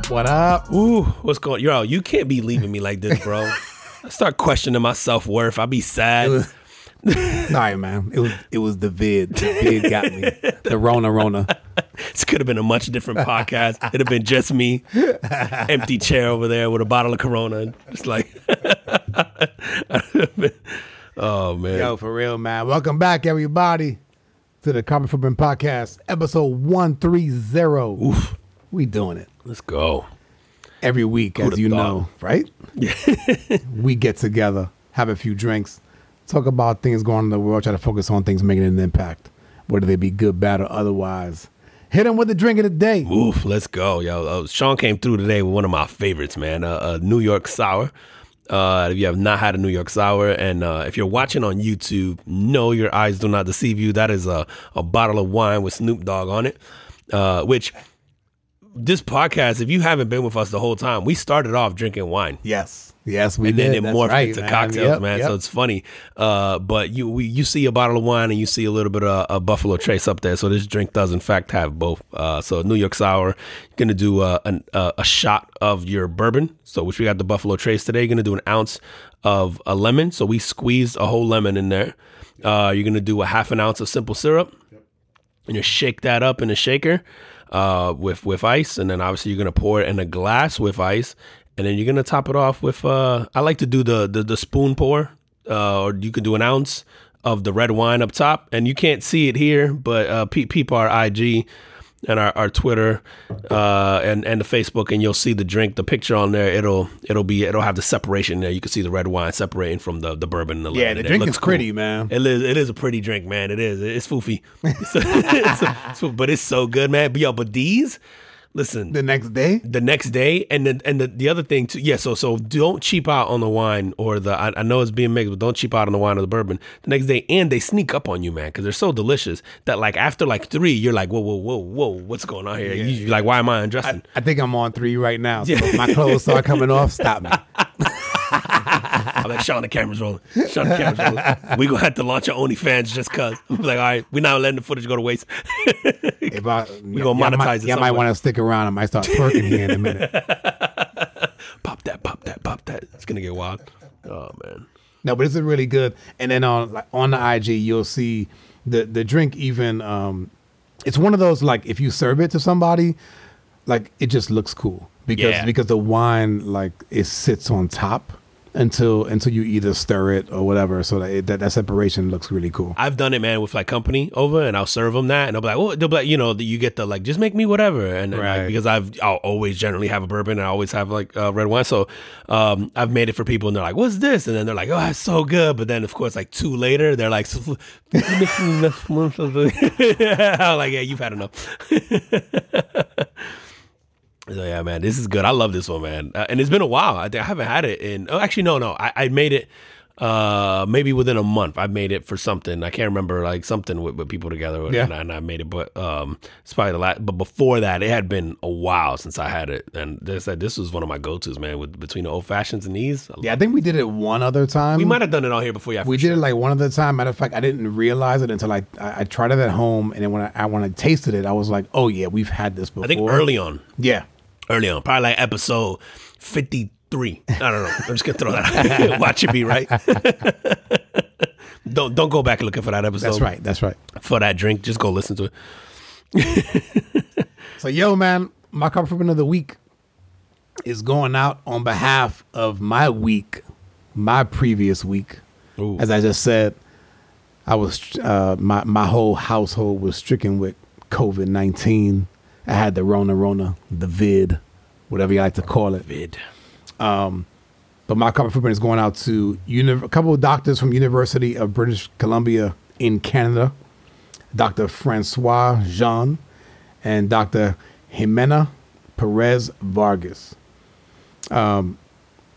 What up? What up? Ooh, what's going? On? Yo, you can't be leaving me like this, bro. I start questioning my self worth. I be sad. Sorry, man. It was it was the vid. The vid got me. The Rona Rona. This could have been a much different podcast. It'd have been just me, empty chair over there with a bottle of Corona. It's like, oh man. Yo, for real, man. Welcome back, everybody, to the Carpet Footprint Podcast, episode one three zero. Oof. We doing it Let's go. every week, Who'da as you thought? know, right? we get together, have a few drinks, talk about things going on in the world, try to focus on things making an impact, whether they be good, bad, or otherwise. Hit them with the drink of the day. Oof, let's go, yo. Uh, Sean came through today with one of my favorites, man. Uh, a New York sour. Uh, if you have not had a New York sour, and uh, if you're watching on YouTube, no, your eyes do not deceive you. That is a, a bottle of wine with Snoop Dogg on it. Uh, which this podcast, if you haven't been with us the whole time, we started off drinking wine. Yes, yes, we and did. then it That's morphed right, into man. cocktails, Yep, man. yep. So it's funny. Uh, but you we, you see a bottle of wine and you see a little bit of a Buffalo Trace up there. So this drink does in fact have both. Uh, so New York Sour, you're gonna do uh, an, uh, a shot of your bourbon. So which we got the Buffalo Trace today. You're gonna do an ounce of a lemon. So we squeezed a whole lemon in there. Uh, you're gonna do a half an ounce of simple syrup and you shake that up in a shaker uh, with with ice, and then obviously you're gonna pour it in a glass with ice, and then you're gonna top it off with. Uh, I like to do the the, the spoon pour, uh, or you can do an ounce of the red wine up top, and you can't see it here, but uh, peep, peep our IG and our, our Twitter uh, and and the Facebook, and you'll see the drink, the picture on there. It'll it'll be it'll have the separation there. You can see the red wine separating from the the bourbon and the Yeah, lemon. the It drink looks is pretty, man. it is, it is a pretty drink, man. It is. It's foofy. It's it's it's but it's so good, man. But yo, but these, listen, The next day, the next day, and then and the, the other thing too, yeah. So so don't cheap out on the wine or the. I, I know it's being mixed, but don't cheap out on the wine or the bourbon the next day. And they sneak up on you, man, because they're so delicious that like after like three, you're like, whoa, whoa, whoa, whoa, what's going on here? You, are like, why am I undressing? I think I'm on three right now. So if my clothes start coming off, stop me. I'm like, Sean, the camera's rolling. Sean, the camera's rolling. We gonna have to launch our OnlyFans just cause. I'm like, all right, we're not letting the footage go to waste. If I, We gonna monetize might, it Yeah, I might want to stick around. I might start twerking here in a minute. pop that, pop that, pop that. It's gonna get wild. Oh man. No, but this is really good. And then on like, on the IG, you'll see the the drink. Even um, it's one of those like if you serve it to somebody, like it just looks cool because Yeah. because the wine like it sits on top until until you either stir it or whatever. So that it, that, that separation looks really cool. I've done it, man, with like company over, and I'll serve them that, and they'll be like, "Well, they'll be like, you know, you get the like, just make me whatever," and, and, like, because I've I'll always generally have a bourbon, and I always have like uh, red wine, so um, I've made it for people, and they're like, "What's this?" And then they're like, "Oh, it's so good," but then of course, like two later, they're like, so, "You mix me enough more for the-" I'm like, "Yeah, you've had enough." So yeah, man, this is good. I love this one, man. Uh, and it's been a while. I, I haven't had it in. Oh, actually, no, no. I, I made it uh maybe within a month. I made it for something. I can't remember like something with, with people together. Yeah. And, I, and I made it, but um, it's probably the last. But before that, it had been a while since I had it. And they said this was one of my go tos, man. With between the old fashions and these, Yeah, I think we did it one other time. we might have done it on here before. Yeah, We did sure. it like one other time. Matter of fact, I didn't realize it until I I, I tried it at home, and then when I, I when I tasted it, I was like, oh yeah, we've had this before. I think early on. Yeah. Early on, probably like episode 53. I don't know. I'm just gonna throw that out. Watch it be right. don't don't go back looking for that episode. That's right. That's right. For that drink, just go listen to it. So, yo, man, my compliment of the week is going out on behalf of my week, my previous week. Ooh. As I just said, I was uh, my my whole household was stricken with COVID nineteen. I had the Rona Rona, the vid, whatever you like to call it. Vid. But my compliment is going out to uni- a couple of doctors from University of British Columbia in Canada, Dr. Francois Jean and Dr. Jimena Perez Vargas. Um,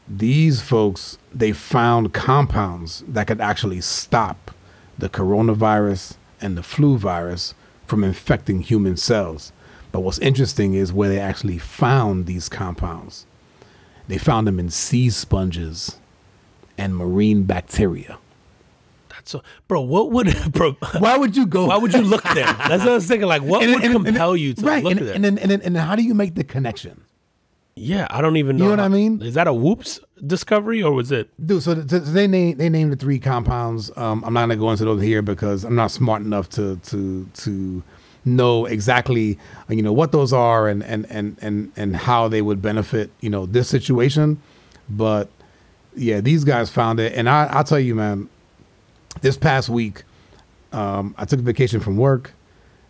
these folks, they found compounds that could actually stop the coronavirus and the flu virus from infecting human cells. But what's interesting is where they actually found these compounds. They found them in sea sponges and marine bacteria. That's so, bro. What would, bro? Why would you go? Why would you look there? That's what I was thinking. Like, what And- would and- and- compel you to right? look and, there? and then and then and then how do you make the connection? Yeah, I don't even know. You know what I mean? Is that a whoops discovery or was it? Dude, so th- th- they named they named the three compounds. Um, I'm not gonna go into those here because I'm not smart enough to to to know exactly you know what those are and and and and and how they would benefit you know this situation. But yeah, these guys found it, and I I'll tell you, man. This past week, um, I took a vacation from work,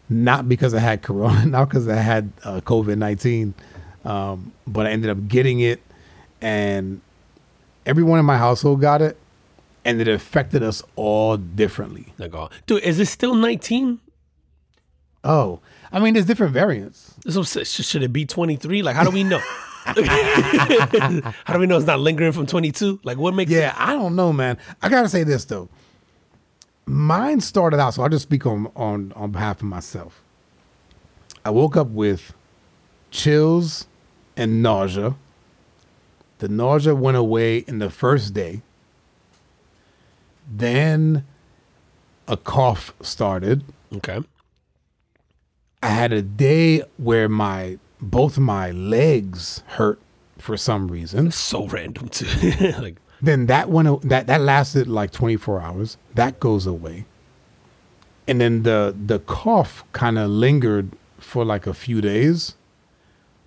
not because I had corona, not because I had uh, COVID nineteen, um, but I ended up getting it, and everyone in my household got it, and it affected us all differently. Dude, is it still 19? Oh, I mean, there's different variants. So should it be 23? Like, how do we know? how do we know it's not lingering from 22? Like, what makes Yeah, I don't know, man. I gotta say this though. Mine started out, so I'll just speak on on on behalf of myself. I woke up with chills and nausea. The nausea went away in the first day. Then a cough started. Okay. I had a day where my both my legs hurt for some reason. So random, too. like, Then that went that that lasted like 24 hours. That goes away. And then the the cough kind of lingered for like a few days.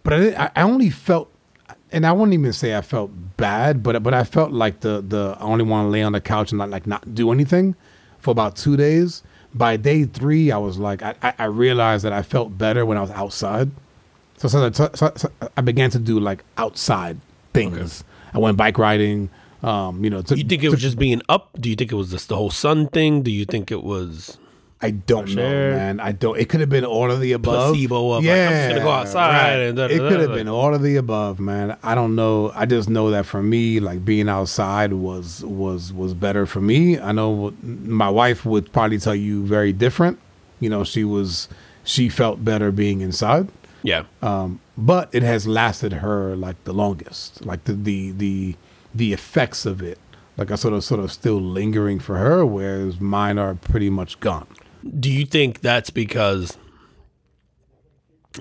But I, I I only felt and I wouldn't even say I felt bad, but but I felt like the the I only want to lay on the couch and not like not do anything for about 2 days. By day 3, I was like I I- realized that I felt better when I was outside. So, so, so, so- I began to do like outside things. I went bike riding. Um, you know, to, you think it was just being up? Do you think it was just the whole sun thing? Do you think it was I don't know, man. I don't. It could have been all of the above. Placebo of, like, I'm just gonna go outside and da, da, it could have been all of the above, man. I don't know. I just know that for me, like being outside was was was better for me. I know my wife would probably tell you very different. You know, she was she felt better being inside. yeah? um, but it has lasted her like the longest. Like the the the the effects of it, like I sort of sort of still lingering for her, whereas mine are pretty much gone. Do you think that's because?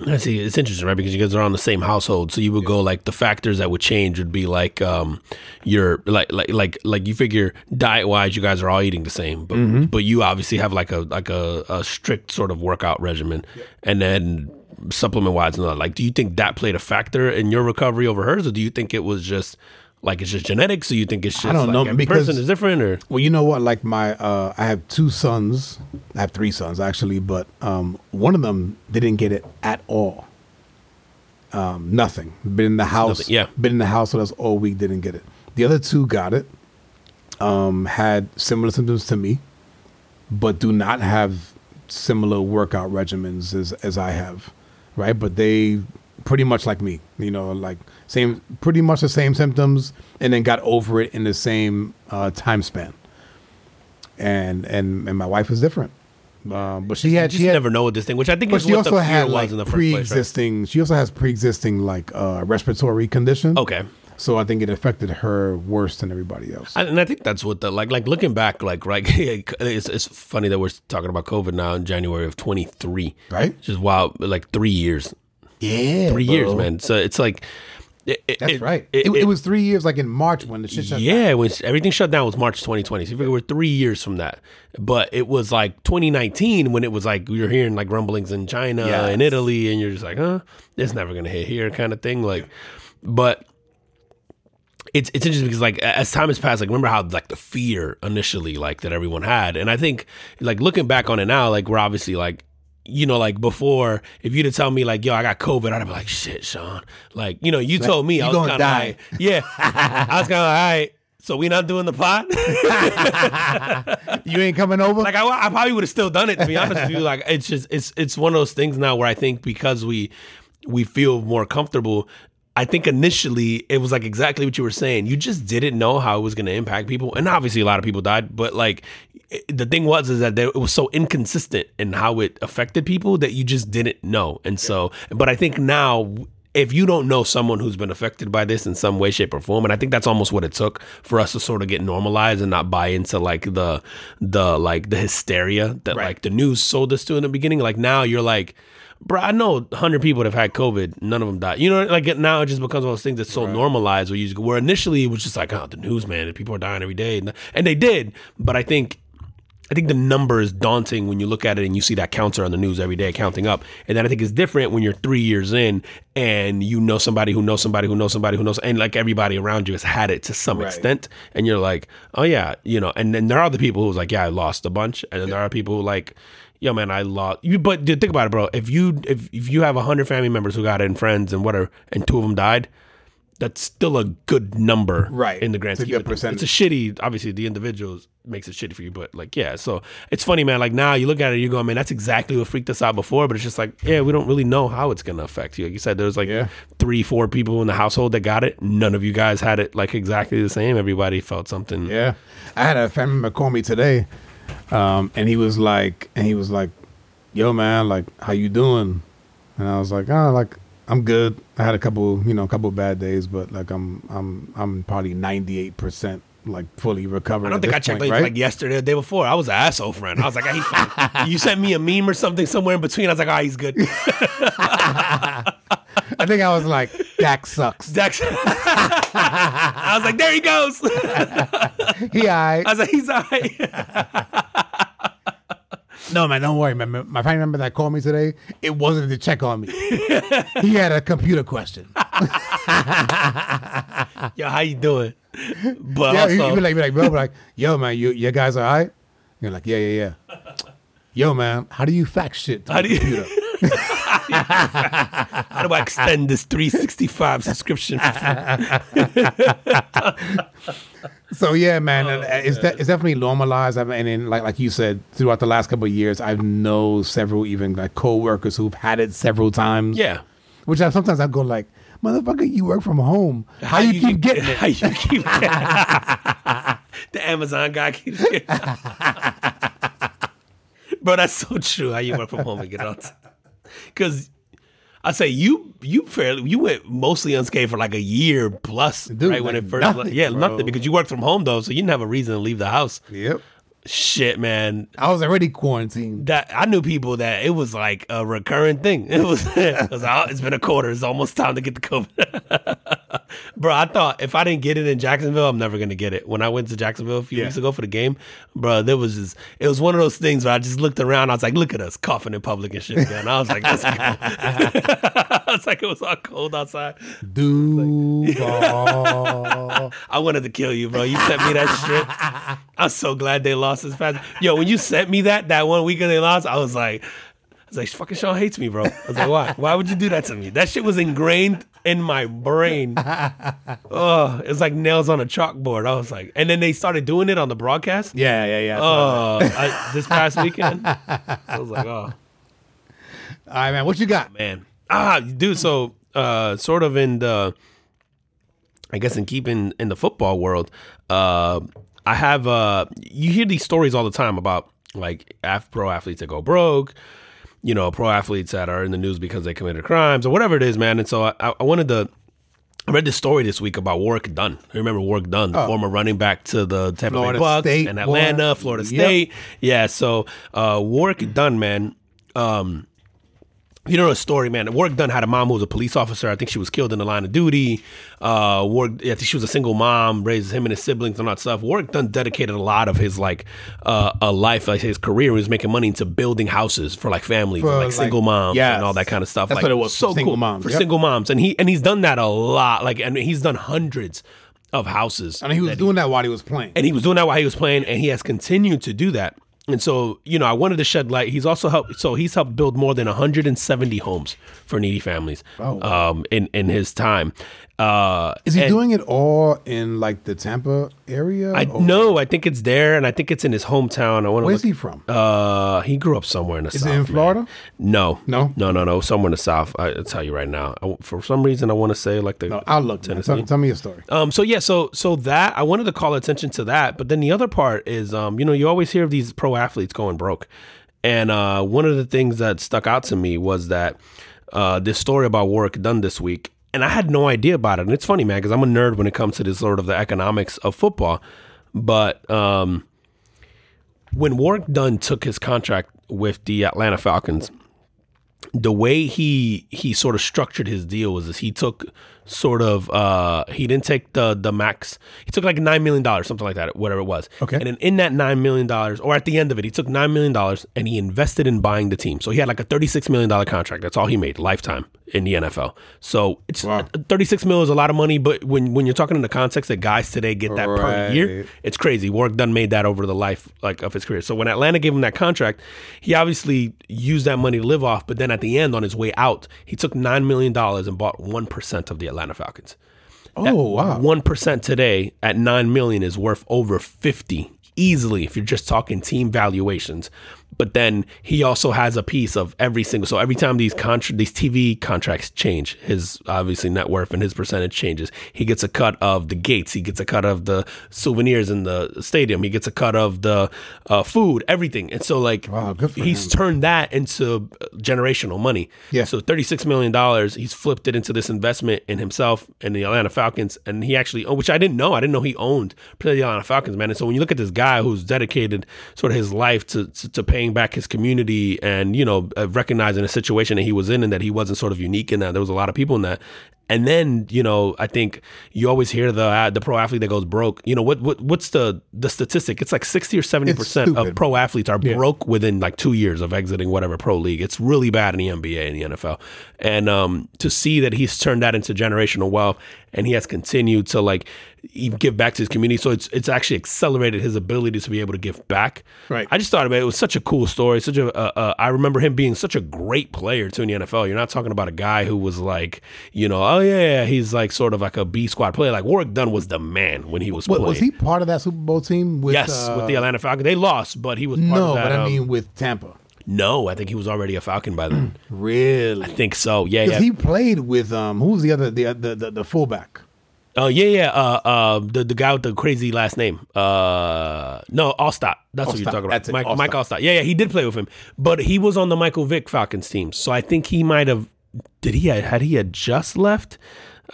I see. It's interesting, right? Because you guys are on the same household, so you would go like the factors that would change would be like um, your like like like like you figure diet wise, you guys are all eating the same, but Mm-hmm. but you obviously have like a like a, a strict sort of workout regimen, and then supplement wise and all. that. Like, do you think that played a factor in your recovery over hers, or do you think it was just like it's just genetics, or you think it's just don't like know, every because- person is different, or Well, you know what? Like my, uh, I have two sons. I have three sons actually, but um, one of them didn't get it at all. Um, nothing. Been in the house. Nothing, yeah. Been in the house with us all week. Didn't get it. The other two got it. Um, had similar symptoms to me, but do not have similar workout regimens as as I have, right? But they pretty much like me, you know, like same, pretty much the same symptoms, and then got over it in the same uh, time span. And and and my wife was different, um, but she had she had, never know what this thing, which I think is she also had like in the first place. right? She also has pre-existing like uh, respiratory condition. Okay. so I think it affected her worse than everybody else. And I think that's what the like like looking back like right it's, it's funny that we're talking about COVID now in January of 23 Right? just wow like three years yeah, three years man so it's like it, it- That's it- right. it, was three years, like in March when the shit shut down. yeah when everything shut down was March 2020 so you figure we're three years from that. But it was like 2019 when it was like you're hearing like rumblings in China and Italy and you're just like huh? It's never gonna hit here kind of thing like but it's it's interesting because like as time has passed, like remember how like the fear initially like that everyone had, and I think like looking back on it now, like we're obviously like you know like before, if you'd have tell me like yo I got COVID, I'd be like shit, Sean, like you know you told me I was gonna die. like yeah, I was kind of like all right. So we not doing the pot? You ain't coming over. like I, I probably would have still done it to be honest with you. Like it's just it's it's one of those things now where I think because we we feel more comfortable. I think initially it was like exactly what you were saying. You just didn't know how it was going to impact people, and obviously a lot of people died. But like it- the thing was is that there, it was so inconsistent in how it affected people that you just didn't know. And so, but I think now if you don't know someone who's been affected by this in some way, shape, or form, and I think that's almost what it took for us to sort of get normalized and not buy into like the the like the hysteria that Right. like the news sold us to in the beginning. Like now you're like. Bro, I know hundred people that have had COVID. None of them died. You know, like now it just becomes one of those things that's so normalized. Where you just, where initially it was just like, oh, the news, man, people are dying every day, and, and they did. But I think I think the number is daunting when you look at it and you see that counter on the news every day counting up. And then I think it's different when you're three years in and you know somebody who knows somebody who knows somebody who knows, and like everybody around you has had it to some Right. extent. And you're like, oh yeah, you know. And then there are the people who's like, yeah, I lost a bunch, and then there are people who like. Yo, man, I lost. You, but dude, think about it, bro. If you if if you have hundred family members who got it and friends and whatever, and two of them died, that's still a good number, Right. In the grand scheme, good of things. It's a shitty. Obviously, the individuals makes it shitty for you, but like, yeah. So it's funny, man. Like now you look at it, you go, man, that's exactly what freaked us out before. But it's just like, yeah, we don't really know how it's gonna affect you. Like you said, there's like Yeah. three, four people in the household that got it. None of you guys had it like exactly the same. Everybody felt something. Yeah, I had a family member call me today, um, and he was like, and he was like, "Yo, man, like, how you doing?" And I was like, "Oh, like, I'm good. I had a couple, you know, a couple bad days, but like, I'm, I'm, I'm probably 98 percent like fully recovered." I don't think I checked point, like, right? like yesterday or the day before. I was an asshole friend. I was like, ah, he's fine. you sent me a meme or something somewhere in between. I was like, oh, he's good. I think I was like, "Dak sucks." Dex. I was like, there he goes. he, I, I was like, he's all right. no, man, don't worry, man. My family member that called me today, it wasn't to check on me. he had a computer question. Yo, how you doing? But Yeah, you also, be like, be like, bro, like, yo, man, you, you guys all right? You're like, yeah, yeah, yeah. Yo, man, how do you fax shit to How the do you- computer? How do I extend this 365 subscription? so yeah, man, Oh, it's de- it's definitely normalized. I mean, and like like you said, throughout the last couple of years, I've know several even like coworkers who've had it several times. yeah. which I sometimes I go like, motherfucker, you work from home. How, you, keep getting it? How you keep The Amazon guy keeps getting Bro, that's so true. How you work from home and get out. Because I say you you fairly you went mostly unscathed for like a year plus, Dude, right? when it first nothing, yeah, bro. nothing because you worked from home though, so you didn't have a reason to leave the house. Yep. Shit, man. I was already quarantined. that I knew people that it was like a recurring thing. It was, it was "Oh, it's been a quarter. It's almost time to get the COVID. bro, I thought if I didn't get it in Jacksonville, I'm never gonna get it. When I went to Jacksonville a few Yeah. weeks ago for the game, bro, there was just it was one of those things where I just looked around. I was like, look at us coughing in public and shit. Man. I was like, let's go. I was like, it was all cold outside. Duval. I wanted to kill you, bro. You sent me that shit. I'm so glad they lost this fast. Yo, when you sent me that that one week weekend they lost, I was like, I was like, fucking Sean hates me, bro. I was like, why? Why would you do that to me? That shit was ingrained in my brain. Oh, it's like nails on a chalkboard. I was like, and then they started doing it on the broadcast. yeah, yeah, yeah. Oh, I, this past weekend, I was like, oh All right, man. What you got? man. Ah, dude. So, uh, sort of in the, I guess in keeping in the football world, uh, I have uh, you hear these stories all the time about like af- pro athletes that go broke, you know, pro athletes that are in the news because they committed crimes or whatever it is, man. And so I, I wanted to. I read this story this week about Warrick Dunn. I remember Warrick Dunn, the former running back to the Tampa Oh. Florida Bay Bucks State, and Atlanta. Florida Yep. State. Yeah, so uh, Warrick Dunn, man, um, you know the story, man. Warrick Dunn had a mom who was a police officer. I think she was killed in the line of duty. Uh, Warrick, I think she was a single mom, raised him and his siblings and all that stuff. Warrick Dunn dedicated a lot of his like uh, a life, like his career, he was making money into building houses for like families, For, and, like, like- single moms yes. and all that kind of stuff. That's like, what it was, So single cool. moms, for yep. single moms, and he and he's done that a lot. Like, and he's done hundreds of houses. I mean, he was that doing that while he was playing. and he was doing that while he was playing, and he has continued to do that. And so, you know, I wanted to shed light. He's also helped. So he's helped build more than 170 homes for needy families Oh, um, in in his time. Uh, Is he and doing it all in like the Tampa area? I or- no, I think it's there, and I think it's in his hometown. I want to. Where's he from? Uh, he grew up somewhere in the Is south. Is it in man. Florida? No, No? no, no, no. Somewhere in the south. I, I'll tell you right now. I, for some reason, I want to say like the No, I'll look. Tennessee. Tell, tell me your story. Um, so yeah, so so that I wanted to call attention to that, but then the other part is, um, you know, you always hear of these pro athletes going broke, and uh, one of the things that stuck out to me was that uh, this story about Warrick Dunn this week, and I had no idea about it. And it's funny, man, because I'm a nerd when it comes to this sort of the economics of football. But um, when Warrick Dunn took his contract with the Atlanta Falcons, the way he he sort of structured his deal was this: he took sort of uh he didn't take the the max he took like nine million dollars something like that whatever it was Okay. and then in that nine million dollars or at the end of it he took nine million dollars and he invested in buying the team so he had like a 36 million dollar contract that's all he made lifetime in the NFL so it's Wow. 36 mil is a lot of money but when when you're talking in the context that guys today get that per year it's crazy. Warrick Dunn made that over the life like of his career. So when Atlanta gave him that contract, he obviously used that money to live off. But then at the end, on his way out, he took nine million dollars and bought one percent of the Atlanta Falcons. Oh wow. One percent today at nine million is worth over fifty easily if you're just talking team valuations. But then he also has a piece of every single. So every time these contra- these TV contracts change, his obviously net worth and his percentage changes. He gets a cut of the gates. He gets a cut of the souvenirs in the stadium. He gets a cut of the uh, food, everything. And so like Wow, he's him. turned that into generational money. Yeah. So $36 million, he's flipped it into this investment in himself and the Atlanta Falcons. And he actually, oh, which I didn't know, I didn't know he owned the Atlanta Falcons, man. And so when you look at this guy who's dedicated sort of his life to, to, to paying back his community and, you know, uh, recognizing the situation that he was in and that he wasn't sort of unique in that, there was a lot of people in that. And then you know, I think you always hear the uh, the pro athlete that goes broke. You know what what what's the the statistic? It's like sixty or seventy percent of pro athletes are broke within like two years of exiting whatever pro league. It's really bad in the NBA and the NFL. And um, to see that he's turned that into generational wealth and he has continued to like e- give back to his community. So it's it's actually accelerated his ability to be able to give back. Right. I just thought about it. It was such a cool story. Such a uh, uh, I remember him being such a great player too in the NFL. You're not talking about a guy who was like you know oh yeah, yeah he's like sort of like a B squad player. Like Warrick Dunn was the man when he was What, playing. was he part of that Super Bowl team? With, Yes, uh, with the Atlanta Falcons. They lost, but he was part No, of that. No, but I um, mean with Tampa. No, I think he was already a Falcon by then. Really? I think so. Yeah, yeah. He played with um who was the other the the the, the fullback? Oh yeah, yeah. Uh, uh, the the guy with the crazy last name. Uh, no, Alstott. That's what you're talking about. That's Mike, Alstott. Mike Alstott. Yeah, yeah. He did play with him, but he was on the Michael Vick Falcons team. So I think he might have. Did he had he had just left?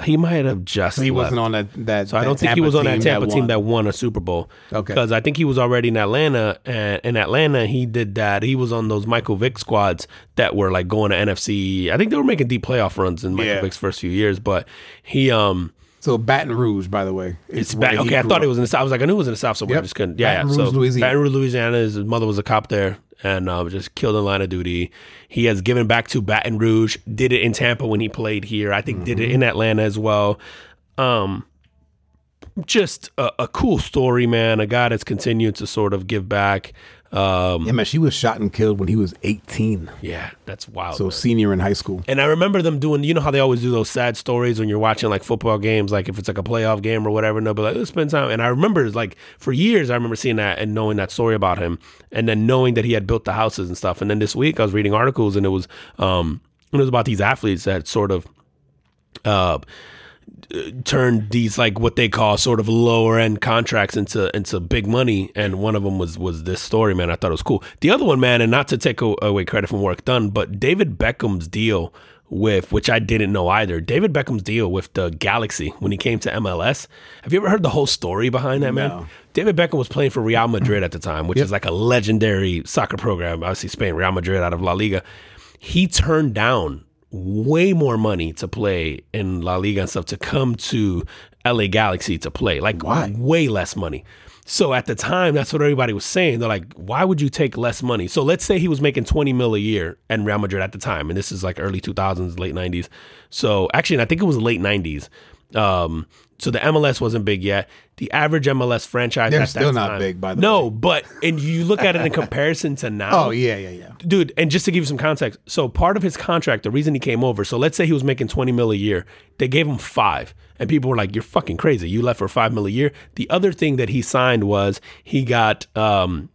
He might have just. He left. wasn't on that that. So I don't think he was on that Tampa team that won a Super Bowl. Okay. Because I think he was already in Atlanta, and in Atlanta he did that. He was on those Michael Vick squads that were like going to NFC. I think they were making deep playoff runs in Michael Yeah. Vick's first few years, but he um. So Baton Rouge, by the way. It's is where back. he Okay, I thought it was in the south. I was like, I knew it was in the south somewhere. I Yep. just couldn't. Yeah, Baton yeah. Rouge, so Louisiana. Baton Rouge, Louisiana. His mother was a cop there, and uh, just killed in line of duty. He has given back to Baton Rouge. Did it in Tampa when he played here. I think did it Mm-hmm. in Atlanta as well. Um, just a, a cool story, man. A guy that's continued to sort of give back. Um, Yeah, man, she was shot and killed when he was 18. yeah, that's wild. So man. senior in high school. And I remember them doing, you know how they always do those sad stories when you're watching like football games, like if it's like a playoff game or whatever, and they'll be like, let's spend time. And I remember like for years, I remember seeing that and knowing that story about him and then knowing that he had built the houses and stuff. And then this week I was reading articles and it was, um, it was about these athletes that sort of, uh, turned these like what they call sort of lower end contracts into into big money and one of them was was this story man. I thought it was cool. The other one man and not to take away credit from Warrick Dunn but david beckham's deal with which i didn't know either david beckham's deal with the galaxy when he came to mls have you ever heard the whole story behind that man? No. david beckham was playing for real madrid at the time which is like a legendary soccer program. Obviously spain real madrid out of la liga. He turned down way more money to play in La Liga and stuff to come to LA Galaxy to play. Like Why? way less money. So at the time, that's what everybody was saying. They're like, why would you take less money? So let's say he was making 20 mil a year in Real Madrid at the time. And this is like early 2000s, late 90s. So actually, I think it was late 90s. Um, so the MLS wasn't big yet. The average MLS franchise They're still not time- big, by the no, but and you look at it in comparison to now Oh, yeah, yeah, yeah. dude and just to give you some context so part of his contract the reason he came over so let's say he was making 20 mil a year they gave him five and people were like you're fucking crazy you left for five mil a year the other thing that he signed was he got um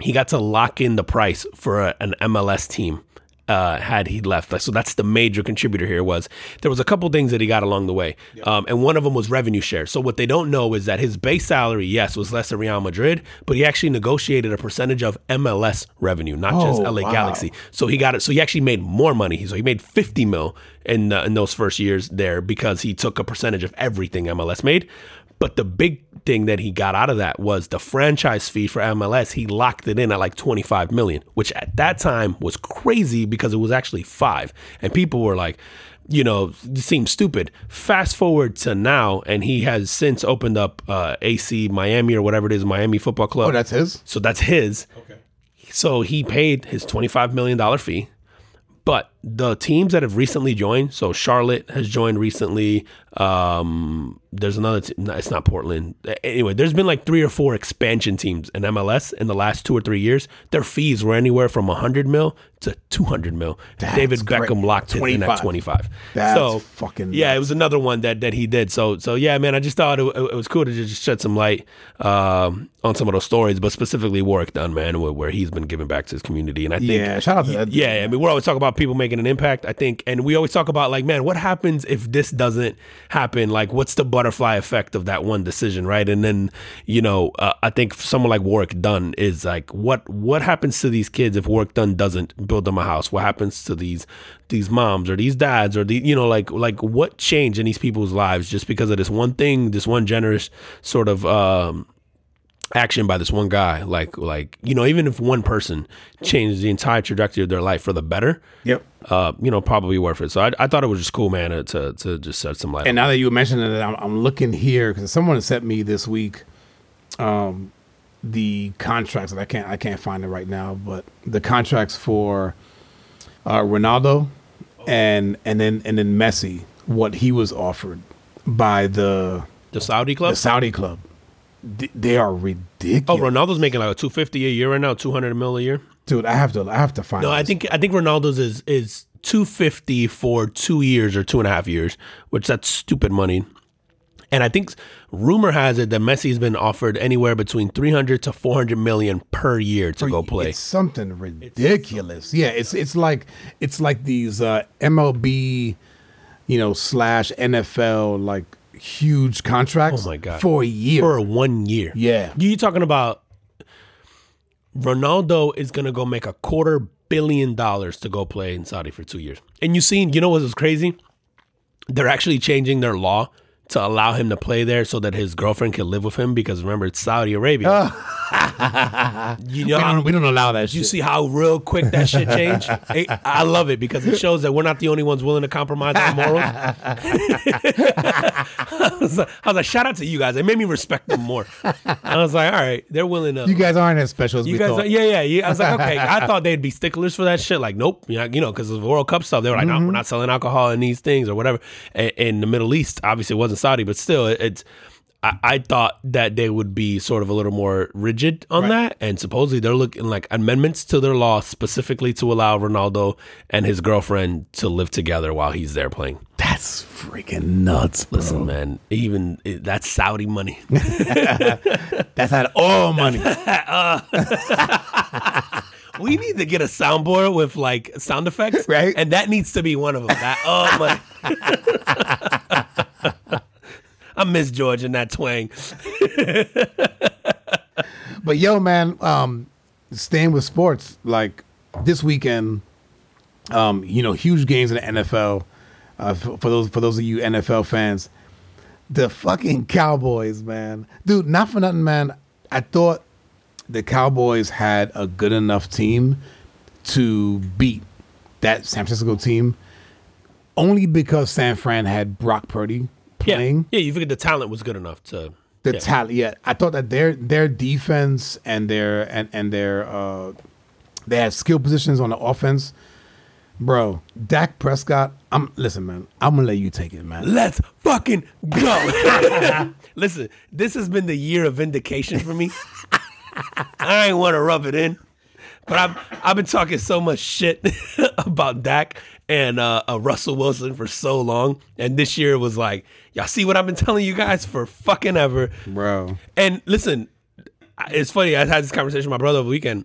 he got to lock in the price for a, an mls team uh, had he left. So that's the major contributor here. Was there was a couple things that he got along the way, um, and one of them was revenue share. So what they don't know is that his base salary, yes, was less than Real Madrid, but he actually negotiated a percentage of MLS revenue, not just Oh, LA wow. Galaxy. So he got it. So he actually made more money. So he made 50 mil in uh, in those first years there because he took a percentage of everything MLS made. But the big thing that he got out of that was the franchise fee for MLS. He locked it in at like 25 million, which at that time was crazy because it was actually five. And people were like, you know, this seems stupid. Fast forward to now, and he has since opened up uh, AC Miami or whatever it is, Miami Football Club. Oh, that's his. So that's his. Okay. So he paid his $25 million fee. But the teams that have recently joined, so Charlotte has joined recently. Um, there's another, t- no, it's not Portland. Anyway, there's been like three or four expansion teams in MLS in the last two or three years. Their fees were anywhere from 100 mil to 200 mil. That's David great. Beckham locked it in 25. at 25. That's so, fucking Yeah, it was another one that, that he did. So, so yeah, man, I just thought it, it was cool to just shed some light um, on some of those stories, but specifically Warrick Dunn, man, where, where he's been giving back to his community. And I think, Yeah, shout out to that. yeah, I mean, we're always talking about people making an impact. I think, and we always talk about like, man, what happens if this doesn't happen? Like, what's the butterfly effect of that one decision, right? And then, you know, uh, I think someone like Warrick Dunn is like, what what happens to these kids if Warrick Dunn doesn't build them a house? What happens to these these moms or these dads or the you know like like what change in these people's lives just because of this one thing, this one generous sort of. um action by this one guy like like you know even if one person changes the entire trajectory of their life for the better Yep. uh you know probably worth it. So i, I thought it was just cool man to to, to just set some light And now that you mentioned it, I'm, I'm looking here because someone sent me this week um, the contracts, and I can't I can't find it right now, but the contracts for uh, Ronaldo and and then and then Messi, what he was offered by the the saudi club? The Saudi club, they are ridiculous. oh ronaldo's making like a 250 a year right now 200 mil a year dude, I have to I have to find. no i think i think ronaldo's is is 250 for two years or two and a half years which that's stupid money and I think rumor has it that Messi's been offered anywhere between 300 to 400 million per year to go play. It's something ridiculous. yeah, it's it's like it's like these uh, MLB, you know, slash NFL like huge contracts. Oh my God. for a year. for one year. Yeah. You talking about Ronaldo is gonna go make a quarter billion dollars to go play in Saudi for two years. And you seen, you know what was crazy? They're actually changing their law to allow him to play there so that his girlfriend can live with him because remember it's Saudi Arabia. Ah. you know we, don't, we don't allow that. you shit. see how real quick that shit changed? I, I love it because it shows that we're not the only ones willing to compromise our morals. I, was like, I was like, shout out to you guys. It made me respect them more. I was like, all right, they're willing to. you guys aren't as special as You we guys, thought. are, yeah, yeah, yeah. I was like, okay. I thought they'd be sticklers for that shit. Like, nope, you know, because of the World Cup stuff, they were like, no, we're mm-hmm. not selling alcohol in these things or whatever. And, in the Middle East, obviously, it wasn't Saudi, but still, it, it's. I, I thought that they would be sort of a little more rigid on that, and supposedly they're looking like amendments to their law specifically to allow Ronaldo and his girlfriend to live together while he's there playing. That's freaking nuts, bro. Listen, man, even eh, that's Saudi money. That's not all money. We need to get a soundboard with like sound effects, Right. And that needs to be one of them. That oh my. I miss George and that twang. But yo, man, um, staying with sports, like this weekend, um, you know, huge games in the NFL. Uh, for, for those for those of you NFL fans, the fucking Cowboys, man, dude. Not for nothing, man. I thought the Cowboys had a good enough team to beat that San Francisco team, only because San Fran had Brock Purdy playing Yeah, yeah. You figured the talent was good enough to. the yeah. talent. Yeah, I thought that their their defense and their and and their uh, they had skill positions on the offense. Bro, Dak Prescott. I'm listen, man. I'm gonna let you take it, man. Let's fucking go. Listen, this has been the year of vindication for me. I ain't want to rub it in, but I've I've been talking so much shit about Dak and uh, uh, Russell Wilson for so long, and this year was like, y'all see what I've been telling you guys for fucking ever. Bro, And listen, it's funny. I had this conversation with my brother over the weekend.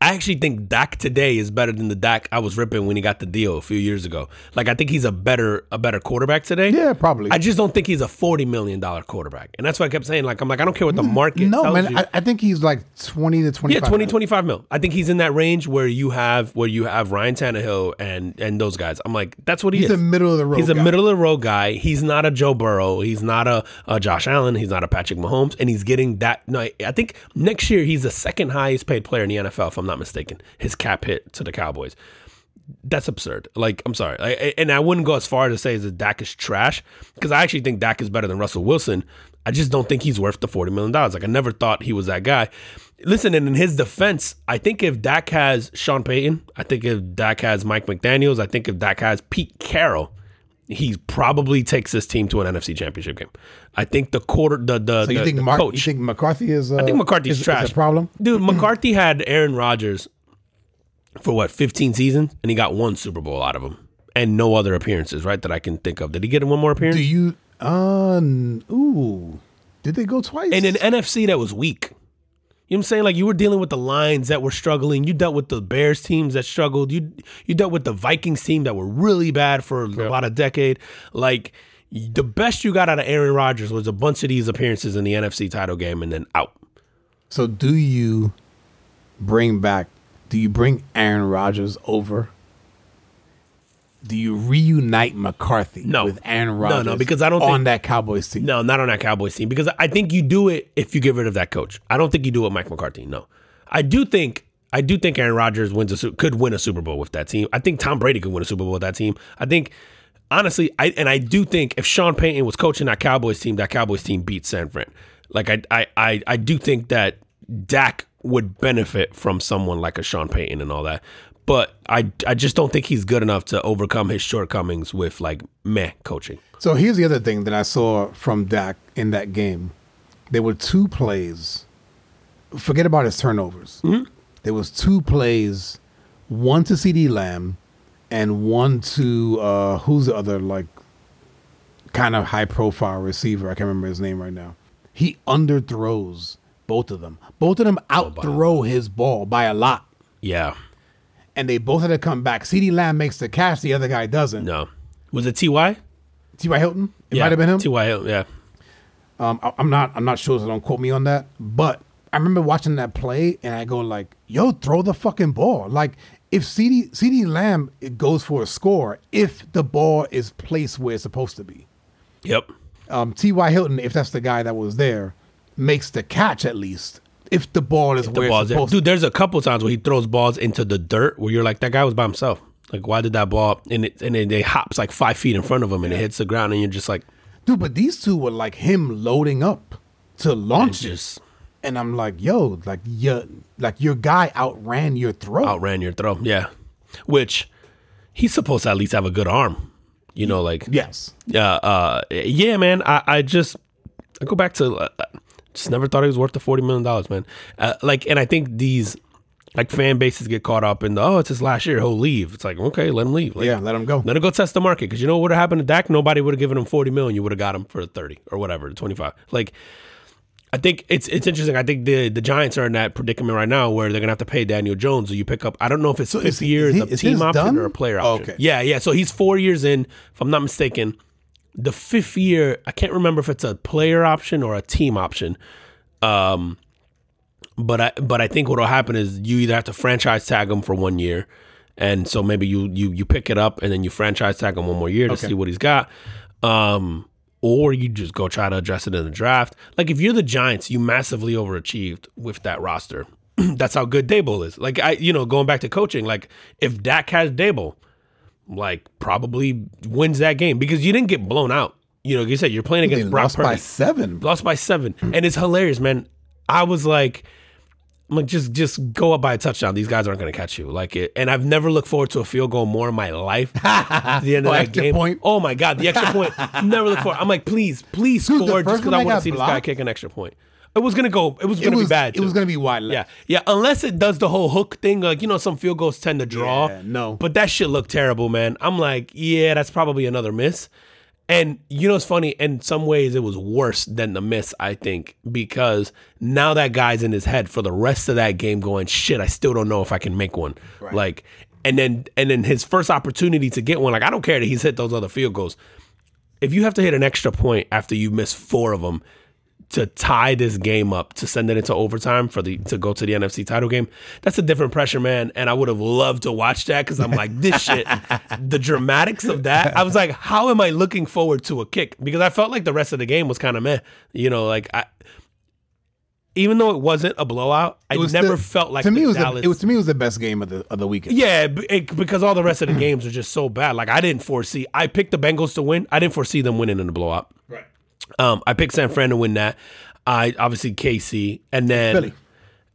I actually think Dak today is better than the Dak I was ripping when he got the deal a few years ago. Like I think he's a better a better quarterback today. Yeah, probably. I just don't think he's a forty million dollar quarterback, and that's why I kept saying like I'm like I don't care what the mm, market. no, man. I, I think he's like twenty to twenty. Yeah, 20, 25 mil. I think he's in that range where you have where you have Ryan Tannehill and and those guys. I'm like, that's what he He's is. a middle of the road. He's a middle of the road guy. He's not a Joe Burrow. He's not a, a Josh Allen. He's not a Patrick Mahomes. And he's getting that. No, I think next year he's the second highest paid player in the NFL, if I'm not mistaken. His cap hit to the Cowboys. That's absurd. Like, I'm sorry. I, and I wouldn't go as far to say that Dak is trash because I actually think Dak is better than Russell Wilson. I just don't think he's worth the $40 million. Like, I never thought he was that guy. Listen, and in his defense, I think if Dak has Sean Payton, I think if Dak has Mike McDaniels, I think if Dak has Pete Carroll, he probably takes this team to an NFC Championship game. I think the quarter, the the, So you the- think the Mark? coach, You think McCarthy is? Uh, I think McCarthy's is, trash. Is a problem? dude. McCarthy had Aaron Rodgers for what 15 seasons, and he got one Super Bowl out of him, and no other appearances, right? That I can think of. Did he get one more appearance? Do you? Uh, ooh, did they go twice? In an NFC that was weak. You know what I'm saying? Like you were dealing with the Lions that were struggling. You dealt with the Bears teams that struggled. You you dealt with the Vikings team that were really bad for about a decade. Like the best you got out of Aaron Rodgers was a bunch of these appearances in the NFC title game and then out. so do you bring back? Do you bring Aaron Rodgers over? Do you reunite McCarthy No. with Aaron Rodgers? no, no, because I don't on think- that Cowboys team. No, not on that Cowboys team because I think you do it if you get rid of that coach. I don't think you do it with Mike McCarthy. No, I do think I do think Aaron Rodgers wins a could win a Super Bowl with that team. I think Tom Brady could win a Super Bowl with that team. I think honestly, I and I do think if Sean Payton was coaching that Cowboys team, that Cowboys team beats San Fran. Like I I I, I do think that Dak would benefit from someone like a Sean Payton and all that. But I, I just don't think he's good enough to overcome his shortcomings with like meh coaching. So here's the other thing that I saw from Dak in that game. There were two plays. Forget about his turnovers. There was two plays, one to CeeDee Lamb, and one to uh, who's the other like kind of high profile receiver. I can't remember his name right now. He underthrows both of them. Both of them outthrow his ball by a lot, Yeah. And they both had to come back. CeeDee Lamb makes the catch, the other guy doesn't. No. Was it Ty? T.Y. Hilton. It yeah. might have been him. Ty. Hilton, yeah. Um, I, I'm not. I'm not sure. So don't quote me on that. But I remember watching that play, and I go like, "Yo, throw the fucking ball!" Like if CD CeeDee Lamb it goes for a score, if the ball is placed where it's supposed to be. Yep. Um, T.Y. Hilton, if that's the guy that was there, makes the catch at least. If the ball is The where ball's it's there. supposed Dude, there's a couple times where he throws balls into the dirt where you're like, that guy was by himself. Like, why did that ball and it and it, it hops like five feet in front of him and it hits the ground and you're just like. Dude, but these two were like him loading up to launch it. just And I'm like, yo, like your like your guy outran your throw. outran your throw. Yeah. Which he's supposed to at least have a good arm. You know, like Yes. uh, uh, yeah, man. I, I just I go back to uh, just never thought he was worth the forty million dollars, man. Uh, like, and I think these like fan bases get caught up in the oh, it's his last year, he'll leave. It's like okay, let him leave. Like, Yeah, let him go. Let him go test the market because you know what would have happened to Dak? Nobody would have given him forty million. You would have got him for thirty or whatever, twenty five. Like. I think it's it's interesting. I think the the Giants are in that predicament right now where they're gonna have to pay Daniel Jones. So you pick up. I don't know if it's So fifth is he- year, is he- is team option done? or a player Oh, option. okay. Yeah, yeah. So he's four years in, if I'm not mistaken. The fifth year, I can't remember if it's a player option or a team option. Um, but I but I think what'll happen is you either have to franchise tag him for one year, and so maybe you you you pick it up and then you franchise tag him one more year to Okay. see what he's got. Um, or you just go try to address it in the draft. Like if you're the Giants, you massively overachieved with that roster. That's how good Daboll is. Like I, you know, going back to coaching, like if Dak has Daboll, like probably wins that game because you didn't get blown out. You know, like you said you're playing against Brock lost Purdy by seven. lost by seven, and it's hilarious, man. I was like, I'm like, just just go up by a touchdown. These guys aren't going to catch you. Like it, and I've never looked forward to a field goal more in my life. At the end of Oh, that extra game, point? oh my god, the extra point. Never look for. I'm like, please, please Dude, score, just because I want to see this guy kick an extra point. It was gonna go. It was gonna was be bad. It was gonna be wide left. Yeah, yeah. Unless it does the whole hook thing, like you know, some field goals tend to draw. Yeah, no. but that shit looked terrible, man. I'm like, yeah, that's probably another miss. And you know it's funny, in some ways it was worse than the miss, I think, because now that guy's in his head for the rest of that game going, shit, I still don't know if I can make one. Like and then and then his first opportunity to get one, like I don't care that he's hit those other field goals. If you have to hit an extra point after you miss four of them to tie this game up to send it into overtime for the to go to the NFC title game, that's a different pressure, man. And I would have loved to watch that because I'm like, this shit, the dramatics of that. I was like, how am I looking forward to a kick? Because I felt like the rest of the game was kind of meh. You know, like I even though it wasn't a blowout, I never the- felt like to me it was the, it was to me it was the best game of the of the weekend. yeah, it- because all the rest of the games are just so bad. Like I didn't foresee. I picked the Bengals to win. I didn't foresee them winning in the blowout. Right. Um, I picked San Fran to win that. I obviously KC, and then Philly.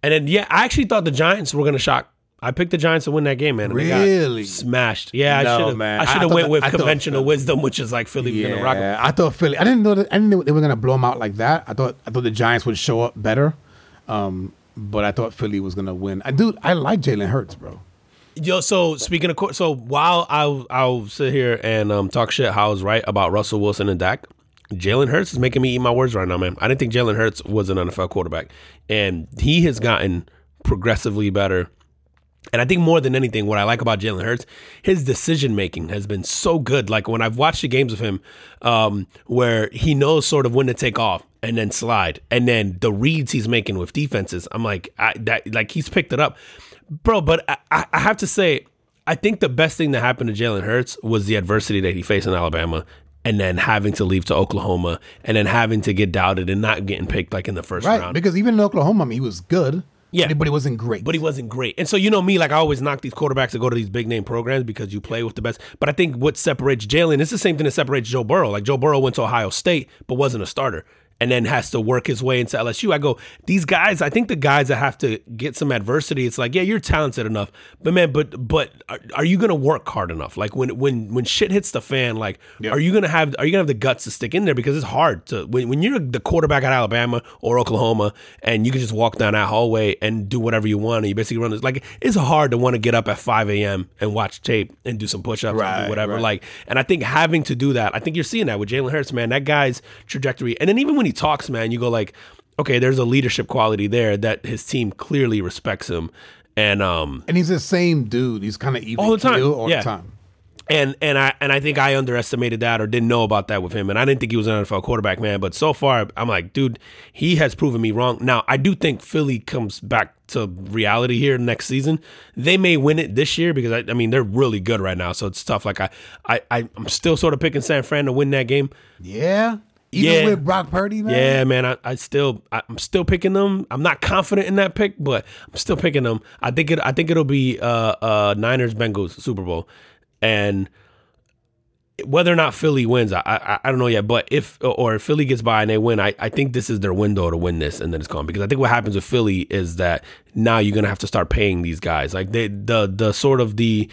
and then yeah, I actually thought the Giants were gonna shock. I picked the Giants to win that game, man. and they got Really? smashed. Yeah, I No, should have. man. I I- should have went that- with I conventional Philly- wisdom, which is like Philly was gonna rock 'em. Yeah, I thought Philly. I didn't know that. I didn't know they were gonna blow them out like that. I thought I thought the Giants would show up better, um, but I thought Philly was gonna win. I do. I like Jalen Hurts, bro. Yo, so speaking of, cour- so while I'll I'll sit here and um, talk shit, how I was right about Russell Wilson and Dak. Jalen Hurts is making me eat my words right now, man. I didn't think Jalen Hurts was an NFL quarterback, and he has gotten progressively better. And I think more than anything, what I like about Jalen Hurts, his decision making has been so good. Like when I've watched the games of him, um, where he knows sort of when to take off and then slide, and then the reads he's making with defenses, I'm like, I, that, like he's picked it up, bro. But I- I, I have to say, I think the best thing that happened to Jalen Hurts was the adversity that he faced in Alabama. And then having to leave to Oklahoma, and then having to get doubted and not getting picked like in the first Right, round. because even in Oklahoma, I mean, he was good. Yeah. but he wasn't great. but he wasn't great. And so you know me, like I always knock these quarterbacks that go to these big name programs because you play with the best. But I think what separates Jalen, it's the same thing that separates Joe Burrow. Like Joe Burrow went to Ohio State but wasn't a starter. And then has to work his way into LSU. I go, these guys, I think the guys that have to get some adversity, it's like, yeah, you're talented enough. But man, but but are, are you gonna work hard enough? Like when when when shit hits the fan, like are you gonna have are you gonna have the guts to stick in there? Because it's hard to when, when you're the quarterback at Alabama or Oklahoma and you can just walk down that hallway and do whatever you want and you basically run this like it's hard to want to get up at 5 a.m. and watch tape and do some push-ups and Right, whatever. right. Like and I think having to do that, I think you're seeing that with Jalen Hurts, man. That guy's trajectory. And then even when he talks, man, you go like, okay, there's a leadership quality there that his team clearly respects him. And um and he's the same dude. He's kind of even All the time, all yeah. the time. and and I and I think I underestimated that or didn't know about that with him, and I didn't think he was an NFL quarterback, man. But so far, I'm like, dude, he has proven me wrong. Now I do think Philly comes back to reality here next season. They may win it this year because I, I mean they're really good right now, so it's tough. Like I I- I'm still sort of picking San Fran to win that game. Yeah, even Yeah. with Brock Purdy, man. Yeah, man, I, I still I'm still picking them. I'm not confident in that pick, but I'm still picking them. I think it I think it'll be uh uh Niners Bengals Super Bowl. And whether or not Philly wins, I, I I don't know yet. But if or if Philly gets by and they win, I, I think this is their window to win this, and then it's gone. Because I think what happens with Philly is that now you're gonna have to start paying these guys. Like they the the sort of the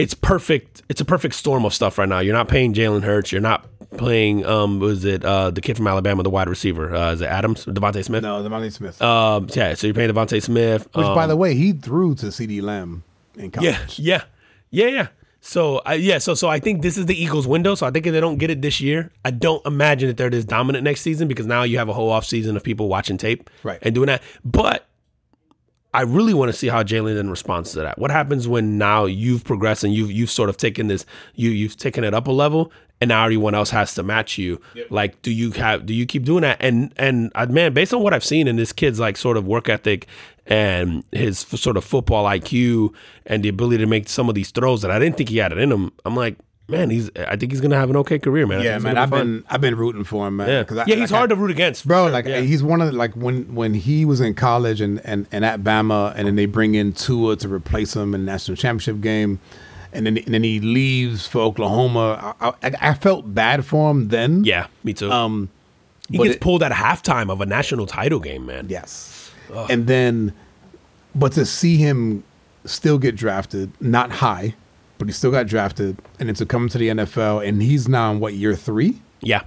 it's perfect. It's a perfect storm of stuff right now. You're not paying Jalen Hurts. You're not playing. Um, was it uh the kid from Alabama, the wide receiver? Uh, is it Adams, DeVonta Smith? No, DeVonta Smith. Um, yeah. So you're paying DeVonta Smith. Which, um, by the way, he threw to CeeDee Lamb in college. yeah, yeah, yeah, yeah. So I yeah, so so I think this is the Eagles' window. So I think if they don't get it this year, I don't imagine that they're this dominant next season because now you have a whole off season of people watching tape Right. and doing that. But I really want to see how Jalen then responds to that. What happens when now you've progressed and you've you've sort of taken this you you've taken it up a level and now everyone else has to match you. Like, do you have do you keep doing that? And and uh, man, based on what I've seen in this kid's like sort of work ethic and his f- sort of football IQ and the ability to make some of these throws that I didn't think he had it in him, I'm like, man, he's I think he's gonna have an okay career, man. Yeah, man. I've fun. been I've been rooting for him, man. yeah, I- yeah, he's like, hard I- to root against, bro. for Like. Yeah. he's one of the, like when when he was in college and and and at Bama, and then they bring in Tua to replace him in the national championship game, and then and then he leaves for Oklahoma. I, I, I felt bad for him then. yeah, me too. Um, he gets it- pulled at halftime of a national title game, man. Yes. And then, but to see him still get drafted, not high, but he still got drafted, and then to come to the NFL, and he's now in what year three, Yeah.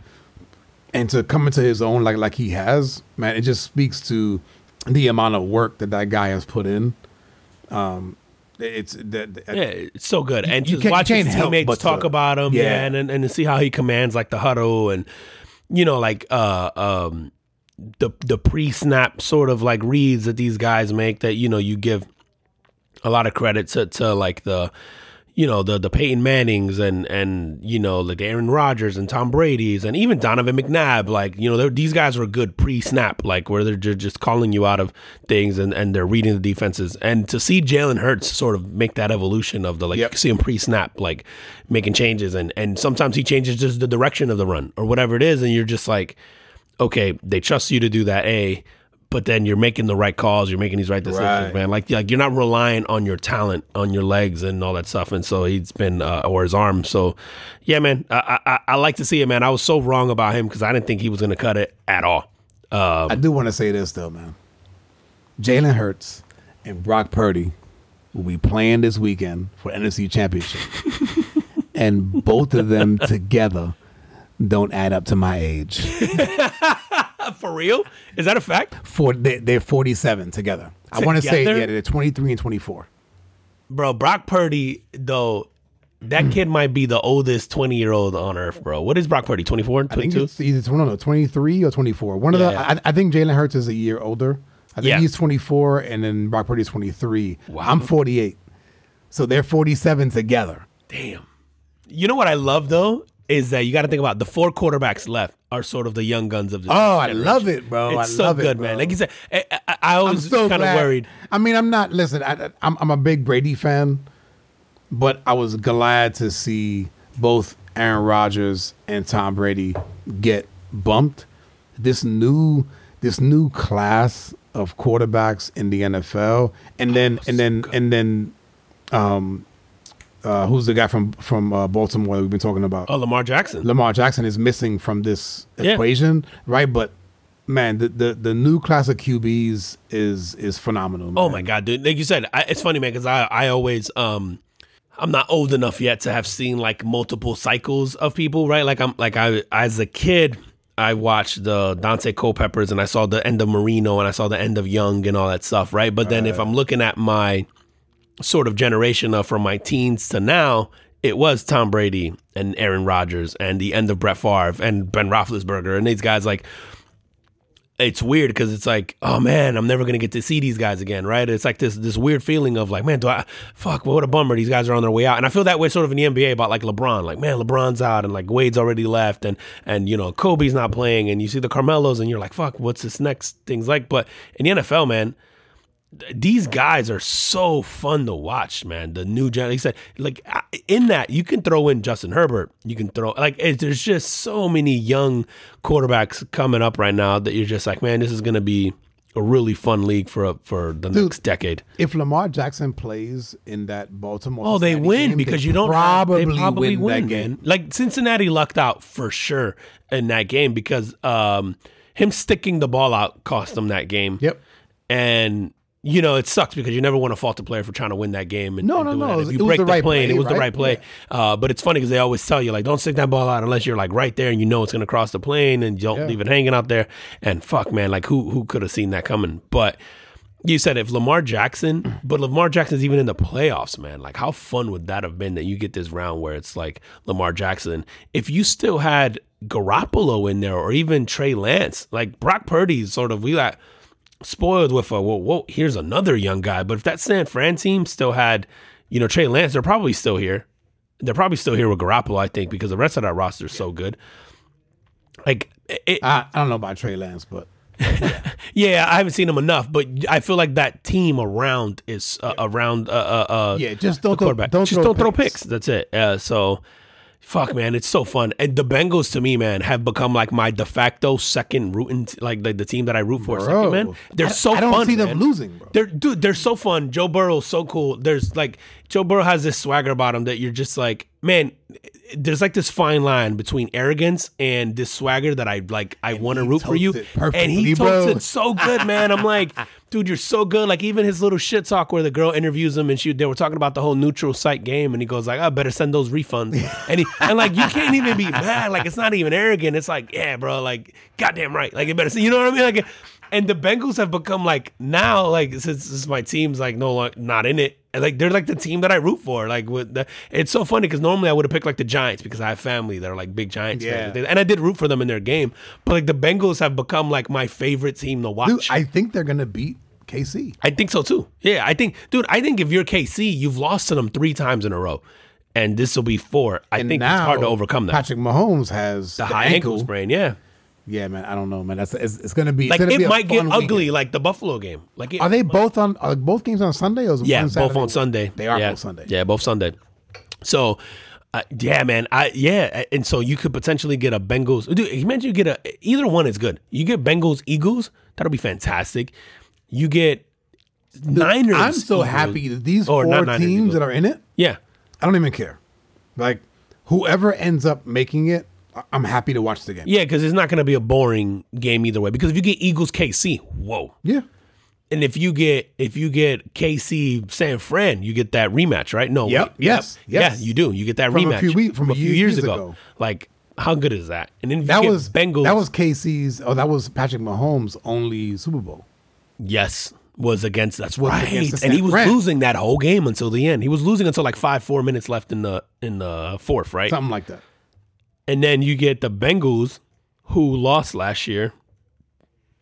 and to come into his own like like he has, man, it just speaks to the amount of work that that guy has put in. Um, It's that, Yeah, it's so good. And you just can't- watch you his teammates talk to- about him, yeah, yeah. and, and and to see how he commands like the huddle and you know like uh um the the pre snap sort of like reads that these guys make that you know you give a lot of credit to to like the you know the the Peyton Mannings and and you know like Aaron Rodgers and Tom Brady's and even Donovan McNabb like you know these guys are good pre snap like where they're just calling you out of things and and they're reading the defenses. And to see Jalen Hurts sort of make that evolution of the like Yep. you see him pre snap like making changes and and sometimes he changes just the direction of the run or whatever it is. And you're just like okay they trust you to do that a but then you're making the right calls you're making these right decisions Right. man like like you're not relying on your talent on your legs and all that stuff and so he's been uh, or his arm so yeah man I, I I like to see it man I was so wrong about him because I didn't think he was gonna cut it at all um, I do want to say this though, man. Jalen Hurts and Brock Purdy will be playing this weekend for NFC Championship, and both of them together don't add up to my age. for real is that a fact For they, they're forty-seven together. I want to say yeah, they're twenty-three and twenty-four. bro Brock Purdy though that kid might be the oldest 20 year old on earth bro what is Brock Purdy 24 I think 22 it's either no, no, twenty-three or twenty-four. One Yeah, of the. yeah. I, I think Jalen Hurts is a year older. I think Yeah. he's twenty-four, and then Brock Purdy's twenty-three. Wow. I'm forty-eight, so they're forty-seven together. Damn. You know what I love though is that you got to think about the four quarterbacks left are sort of the young guns of the. Oh, I love it, bro. It's I so love good, it, man. Like you said, I, I, I was so kind of worried. I mean, I'm not. Listen, I, I'm I'm a big Brady fan, but I was glad to see both Aaron Rodgers and Tom Brady get bumped. This new this new class of quarterbacks in the NFL, and then and then and then, um, uh, who's the guy from from uh, Baltimore that we've been talking about? Oh, Lamar Jackson. Lamar Jackson is missing from this Yeah. equation, right? But man, the, the the new class of QBs is is phenomenal. Oh my god, dude! Like you said, I, it's funny, man, because I I always um. I'm not old enough yet to have seen like multiple cycles of people, right? Like I'm like I as a kid, I watched the Daunte Culpeppers and I saw the end of Marino and I saw the end of Young and all that stuff, right? But then if I'm looking at my sort of generation of from my teens to now, it was Tom Brady and Aaron Rodgers and the end of Brett Favre and Ben Roethlisberger and these guys like it's weird because it's like, oh man, I'm never gonna get to see these guys again, right? It's like this this weird feeling of like, man, do I fuck? What a bummer. These guys are on their way out, and I feel that way sort of in the NBA about like LeBron. Like, man, LeBron's out, and like Wade's already left, and and you know Kobe's not playing, and you see the Carmelos, and you're like, fuck, what's this next things like? But in the NFL, man, these guys are so fun to watch, man. The new gen, like said, like in that you can throw in Justin Herbert. You can throw like it, there's just so many young quarterbacks coming up right now that you're just like, man, this is gonna be a really fun league for a, for the next decade. If Lamar Jackson plays in that Baltimore, Oh, they win game, because they you don't probably, they probably win, win, that game. man. Like Cincinnati lucked out for sure in that game because um, him sticking the ball out cost them that game. Yep. and you know it sucks because you never want to fault the player for trying to win that game. And, No, and no, no, that. it was- If you break the the, right play, and it play, was the right? right play. Uh, but it's funny because they always tell you like, don't stick that ball out unless you're like right there and you know it's going to cross the plane and don't Yeah. leave it hanging out there. And fuck, man, like who who could have seen that coming? But you said if Lamar Jackson, but Lamar Jackson's even in the playoffs, man. Like, how fun would that have been that you get this round where it's like Lamar Jackson? If you still had Garoppolo in there or even Trey Lance, like Brock Purdy's sort of, we got spoiled with a, well, whoa, here's another young guy. But if that San Fran team still had, you know, Trey Lance, they're probably still here. They're probably still here with Garoppolo, I think, because the rest of that roster is so good. Like, it, I, I don't know about Trey Lance, but yeah, I haven't seen him enough, but I feel like that team around is uh, around. Uh, uh, uh, yeah, just don't throw, don't just throw don't throw picks. picks. That's it. Uh, so, fuck, man, it's so fun. And the Bengals, to me, man, have become like my de facto second rooting, t- like the, the team that I root for. Bro, second, man. They're I- so I don't fun. see them man. losing, bro. They're dude. They're so fun. Joe Burrow's so cool. There's like Joe Burrow has this swagger about him that you're just like, man. There's like this fine line between arrogance and this swagger that I like. I want to root for you, and he totes it so good, man. I'm like, dude, you're so good. Like even his little shit talk where the girl interviews him and she they were talking about the whole neutral site game, and he goes like, I better send those refunds. And he and like you can't even be mad. Like it's not even arrogant. It's like, yeah, bro, like goddamn right. Like it better. Send, you know what I mean? Like. And the Bengals have become like now, like since, since my team's like no longer not in it, like they're like the team that I root for. Like with the, it's so funny because normally I would have picked like the Giants because I have family that are like big Giants Yeah. fans, and I did root for them in their game. But like the Bengals have become like my favorite team to watch. Dude, I think they're gonna beat KC. I think so too. Yeah, I think, dude, I think if you're KC, you've lost to them three times in a row, and this will be four. I And think it's hard to overcome that. Patrick Mahomes has the high ankle sprain, yeah. Yeah, man. I don't know, man. That's it's, it's gonna be. Like gonna be it a might get fun ugly, weekend. like the Buffalo game. Like, it, Are they both on? Are both games on Sunday or Yeah, both on Sunday. They are yeah. both Sunday. Yeah, both Sunday. So, uh, yeah, man. I yeah, and so you could potentially get a Bengals. Dude, imagine you get a either one is good. You get Bengals Eagles, that'll be fantastic. You get Niners. I'm so Eagles. happy that these four Niners, teams Eagles. that are in it. Yeah, I don't even care. Like whoever ends up making it, I'm happy to watch the game. yeah, because it's not going to be a boring game either way. Because if you get Eagles KC, whoa, Yeah. and if you get if you get KC San Fran, you get that rematch, right? No, Yep. wait, Yes. Yes. yeah, you do. You get that From a rematch few week- from a a few years, years ago. ago. Like, how good is that? And then That was Bengals. That was KC's. Oh, that was Patrick Mahomes' only Super Bowl. yes, was against. That's Was right, against and he was Fran. losing that whole game until the end. He was losing until like five four minutes left in the in the fourth, right? Something like that. And then you get the Bengals, who lost last year,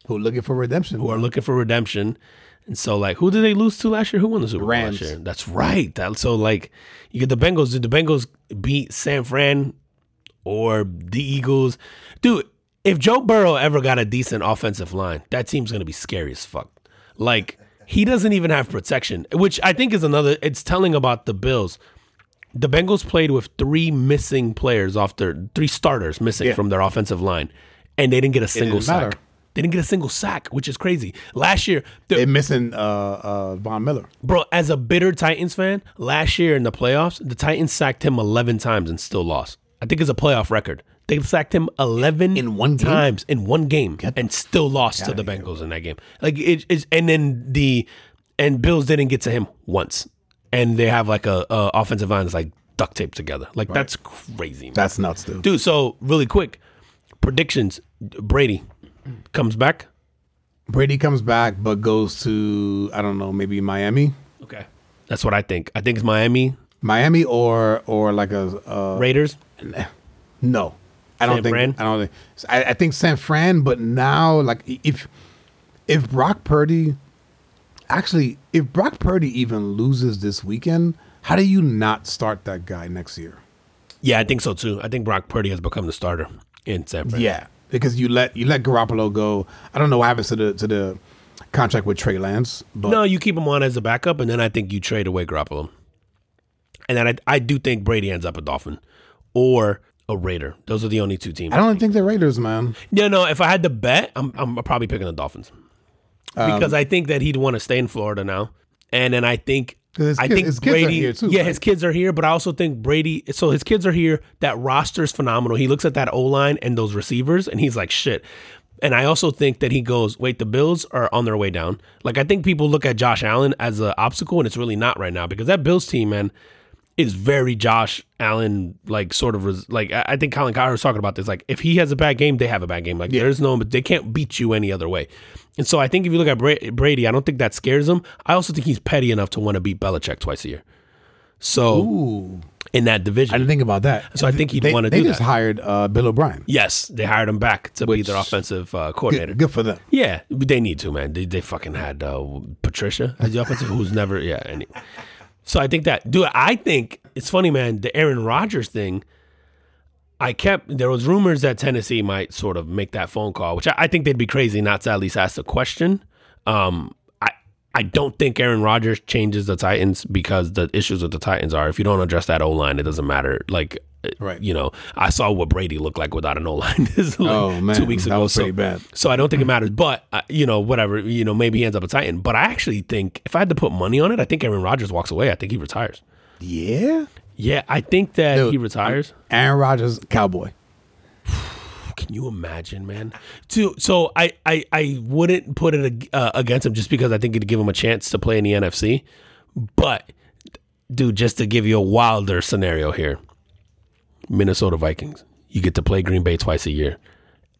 Who looking for redemption? who are looking for redemption. And so, like, who did they lose to last year? Who won the Super Bowl last year? That's right. That, so, like, you get the Bengals. Did the Bengals beat San Fran or the Eagles? Dude, if Joe Burrow ever got a decent offensive line, that team's going to be scary as fuck. Like, he doesn't even have protection, which I think is another, it's telling about the Bills. The Bengals played with three missing players off their, three starters missing Yeah. from their offensive line, and they didn't get a single didn't matter. sack. They didn't get a single sack, which is crazy. Last year, the, They're missing uh, uh, Von Miller. bro, as a bitter Titans fan, last year in the playoffs, the Titans sacked him 11 times and still lost. I think it's a playoff record. They sacked him 11 In one game? times in one game and still lost to the Bengals in that game. Like it is, and then the and Bills didn't get to him once, and they have like a, a offensive line that's like duct taped together. Like that's crazy, man. That's nuts, dude. dude. So really quick, predictions: Brady comes back. Brady comes back, but goes to I don't know, maybe Miami, Okay, that's what I think. I think it's Miami Miami or or like a uh, Raiders. no. I don't San think. Fran? I don't think. I, I think San Fran, but now like if if Brock Purdy, actually, if Brock Purdy even loses this weekend, how do you not start that guy next year? Yeah, I think so too. I think Brock Purdy has become the starter in San Fran. Yeah, because you let you let Garoppolo go. I don't know what happens to the to the contract with Trey Lance, but No, you keep him on as a backup, and then I think you trade away Garoppolo. And then I, I do think Brady ends up a Dolphin or a Raider. Those are the only two teams. I don't think they're Raiders, man. Yeah, no. If I had to bet, I'm I'm probably picking the Dolphins Um, because I think that he'd want to stay in Florida now, and then I think his I kid- think his kids are Brady. here too, yeah, right? his kids are here, but I also think Brady. So his kids are here. That roster's phenomenal. He looks at that O line and those receivers, and he's like, shit. And I also think that he goes, wait, the Bills are on their way down. Like I think people look at Josh Allen as an obstacle, and it's really not right now because that Bills team, man, is very Josh Allen like sort of res- like I I think Colin Cowherd was talking about this. Like if he has a bad game, they have a bad game. Like there's no, but they can't beat you any other way. And so I think if you look at Bra- Brady, I don't think that scares him. I also think he's petty enough to want to beat Belichick twice a year. So Ooh, in that division, I didn't think about that. So I think he'd They- wanna They do just that. hired uh, Bill O'Brien. yes, they hired him back to be their offensive uh, coordinator. Good, good for them. Yeah, they need to, man. They, they fucking had uh, Patricia as the offensive, who's never, yeah. Any, so I think that, dude, I think it's funny, man. The Aaron Rodgers thing, I kept, there was rumors that Tennessee might sort of make that phone call, which I, I think they'd be crazy not to at least ask the question. Um, I, don't think Aaron Rodgers changes the Titans because the issues with the Titans are if you don't address that O line, it doesn't matter. Like, Right. you know, I saw what Brady looked like without an O line this like Oh, man, two weeks that ago. was pretty so, bad. so I don't think it matters. But uh, you know, whatever. You know, maybe he ends up a Titan. But I actually think if I had to put money on it, I think Aaron Rodgers walks away. I think he retires. Yeah. Yeah, I think that Dude, he retires. Aaron Rodgers, Cowboy. Can you imagine, man? To, so I, I I wouldn't put it uh, against him just because I think it'd give him a chance to play in the NFC. But dude, just to give you a wilder scenario here, Minnesota Vikings, you get to play Green Bay twice a year,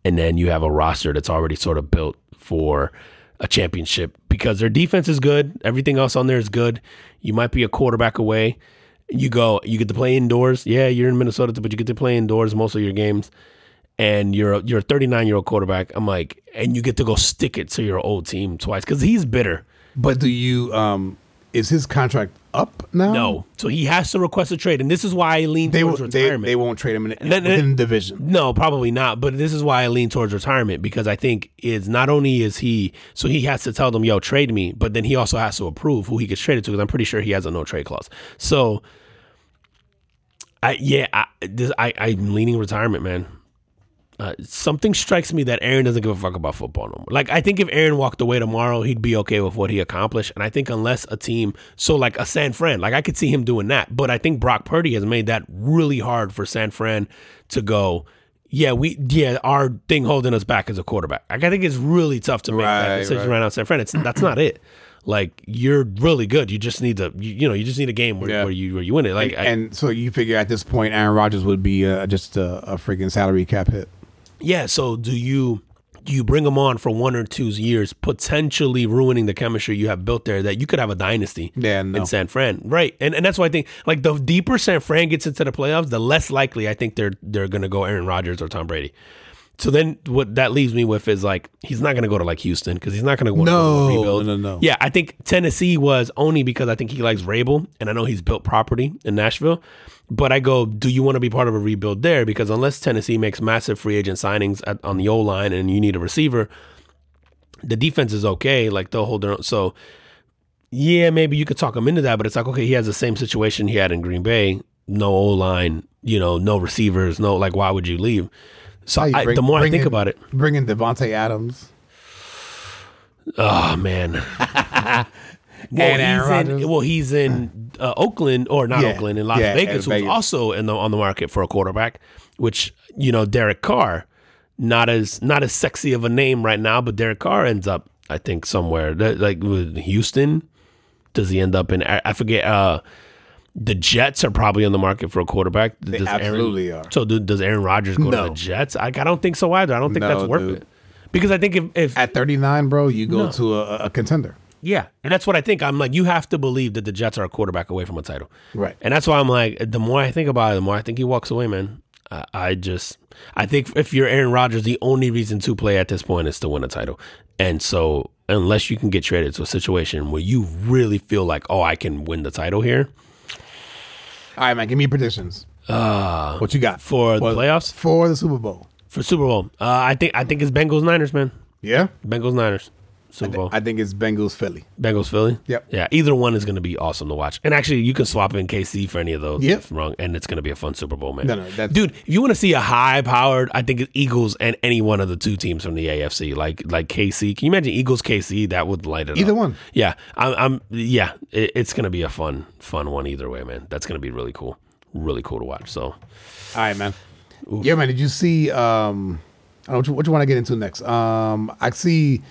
and then you have a roster that's already sort of built for a championship because their defense is good. Everything else on there is good. You might be a quarterback away. You go, you get to play indoors. Yeah, you're in Minnesota, but you get to play indoors most of your games. And you're a, you're a 39 year old quarterback. I'm like, and you get to go stick it to your old team twice because he's bitter. But do you? um Is his contract up now? No, so he has to request a trade, and this is why I lean they towards will, they, retirement. they won't trade him in, in, then- within the division. No, probably not. But this is why I lean towards retirement because I think is not only is he so he has to tell them, "Yo, trade me," but then he also has to approve who he gets traded to because I'm pretty sure he has a no trade clause. So, I yeah, I, this, I I'm leaning retirement, man. Uh, something strikes me that Aaron doesn't give a fuck about football no more. Like I think if Aaron walked away tomorrow, he'd be okay with what he accomplished. And I think unless a team, so like a San Fran, like I could see him doing that. But I think Brock Purdy has made that really hard for San Fran to go. Yeah, we yeah our thing holding us back as a quarterback. Like I think it's really tough to make that decision right. right now. San Fran, it's that's not it. Like you're really good. You just need to you, you know you just need a game where, Yeah. where you where you win it. Like I- and so you figure at this point, Aaron Rodgers would be uh, just a, a freaking salary cap hit. Yeah. So do you do you bring them on for one or two years, potentially ruining the chemistry you have built there? That you could have a dynasty. Yeah, no. in San Fran, right? And and that's why I think like the deeper San Fran gets into the playoffs, the less likely I think they're they're gonna go Aaron Rodgers or Tom Brady. So then what that leaves me with is like he's not gonna go to like Houston because he's not gonna go No, to rebuild. no, no. Yeah, I think Tennessee was only because I think he likes Vrabel and I know he's built property in Nashville. But I go, do you want to be part of a rebuild there? Because unless Tennessee makes massive free agent signings at, on the O line and you need a receiver, the defense is okay. Like they'll hold their own. So yeah, maybe you could talk him into that. But it's like okay, he has the same situation he had in Green Bay. No O line, you know, no receivers, no like. Why would you leave? So you I, the more I think in- about it, bring in Davante Adams. oh man. well, And Aaron he's Rodgers. in, well, he's in uh, Oakland or not Yeah, Oakland in Las yeah, Vegas, who's Vegas. also in the on the market for a quarterback. Which you know, Derek Carr, not as not as sexy of a name right now, but Derek Carr ends up, I think, somewhere That- like with Houston. Does he end up in? I I forget. Uh, the Jets are probably on the market for a quarterback. They absolutely are. So do, does Aaron Rodgers go to the Jets? I, I don't think so either. I don't think No, that's worth dude. it. Because I think if, if At 39, bro, you go No. to a, a contender. Yeah, and that's what I think. I'm like, you have to believe that the Jets are a quarterback away from a title, Right. And that's why I'm like, the more I think about it, the more I think he walks away, man. I, I just, I think if you're Aaron Rodgers, the only reason to play at this point is to win a title, and so unless you can get traded to a situation where you really feel like, oh, I can win the title here All right, man, give me predictions. Uh, what you got for the playoffs For the Super Bowl. for Super Bowl, uh, I think I think it's Bengals Niners, man. Yeah? Bengals Niners Super Bowl. I think it's Bengals Philly. Bengals Philly. Yep. Yeah, either one is going to be awesome to watch. And actually, you can swap in KC for any of those. Yep. If wrong, and it's going to be a fun Super Bowl, man. No, no, that's- dude. If you want to see a high powered, I think it's Eagles and any one of the two teams from the AFC, like like KC. Can you imagine Eagles KC? That would light it up? Either up. one. Yeah, I'm. I'm yeah, it, it's going to be a fun fun one either way, man. That's going to be really cool, really cool to watch. So All right, man. Yeah, man. Did you see? Um, I don't know what you want to get into next. Um, I see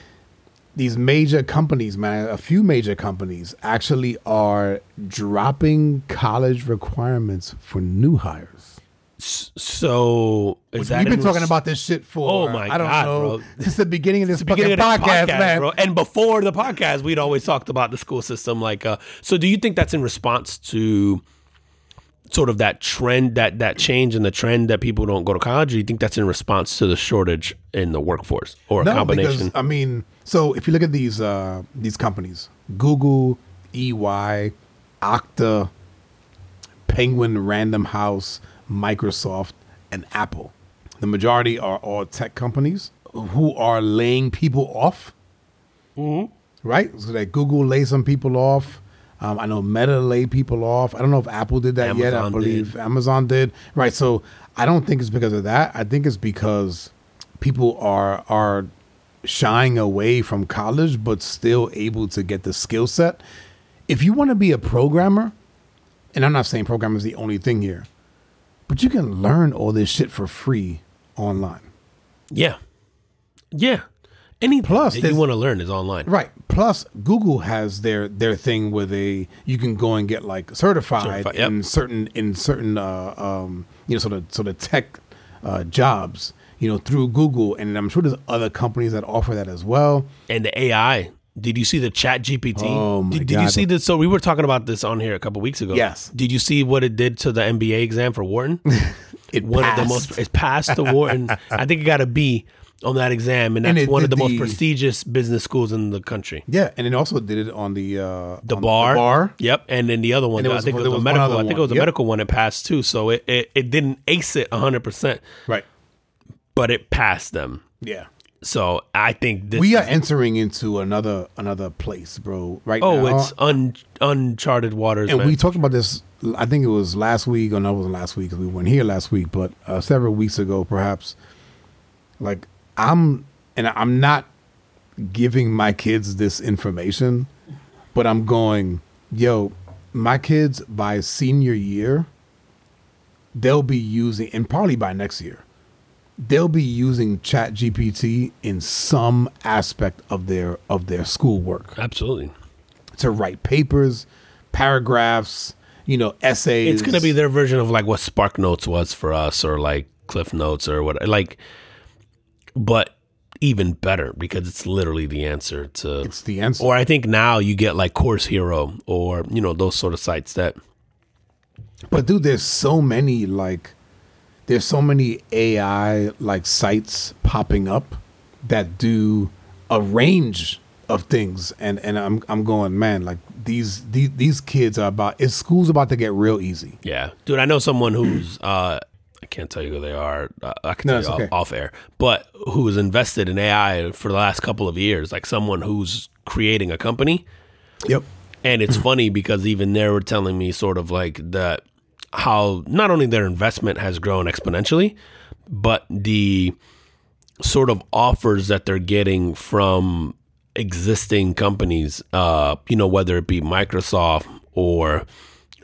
these major companies, man. A few major companies actually are dropping college requirements for new hires. so is that We've been talking about this shit for Oh my I don't God, know bro. since the beginning of this beginning of podcast, podcast, man. bro. And before the podcast, we'd always talked about the school system. Like, uh, so do you think that's in response to sort of that trend, that that change in the trend that people don't go to college? Or do you think that's in response to the shortage in the workforce or a No, combination? because I mean, so if you look at these uh, these companies, Google, EY, Okta, Penguin Random House, Microsoft, and Apple, the majority are all tech companies who are laying people off. Right, so that Google laid some people off. Um, I know Meta laid people off. I don't know if Apple did that yet. I believe did. Amazon did. Right. So I don't think it's because of that. I think it's because people are are shying away from college, but still able to get the skill set. If you want to be a programmer, and I'm not saying programmer is the only thing here, but you can learn all this shit for free online. yeah, yeah. Any Plus, that you want to learn is online. Right. Plus, Google has their their thing where they you can go and get like certified, Certified, yep. in certain in certain uh, um, you know sort of sort of tech uh, jobs. You know, through Google, and I'm sure there's other companies that offer that as well. And the AI. Did you see the Chat GPT? Oh, my did, did you see this? So we were talking about this on here a couple weeks ago. Yes. Did you see what it did to the MBA exam for Wharton? It one of the most it passed the Wharton. I think it got a B on that exam, and And that's it one of did the most prestigious business schools in the country. Yeah, and it also did it on the uh, The on bar, bar. Yep, and then the other one, And there I think it was, was medical. I think it one. was a Yep. medical one. It passed too, so it, it it didn't ace it hundred percent, Right. But it passed them. Yeah. So I think this. We are is- entering into another another place, bro. Right oh, now. it's un, uncharted waters, and man. we talked about this. I think it was last week, or no, it wasn't last week because we weren't here last week, but uh, several weeks ago, perhaps. Like I'm, and I'm not giving my kids this information, but I'm going, yo, my kids by senior year, they'll be using, and probably by next year, they'll be using Chat GPT in some aspect of their of their schoolwork Absolutely, to write papers, paragraphs, you know, essays. it's gonna be their version of like what Spark Notes was for us, or like Cliff Notes, or what like, but even better because it's literally the answer to It's the answer. Or I think now you get like Course Hero or you know those sort of sites that But dude, there's so many like there's so many AI like sites popping up that do a range of things and and I'm I'm going, man, like these these these kids are about is school's about to get real easy. yeah, dude. I know someone who's uh I can't tell you who they are. Uh, I can No, tell you okay. off, off air, but who has invested in AI for the last couple of years? Like someone who's creating a company. Yep. And it's funny because even they were telling me sort of like that how not only their investment has grown exponentially, but the sort of offers that they're getting from existing companies, uh, you know, whether it be Microsoft or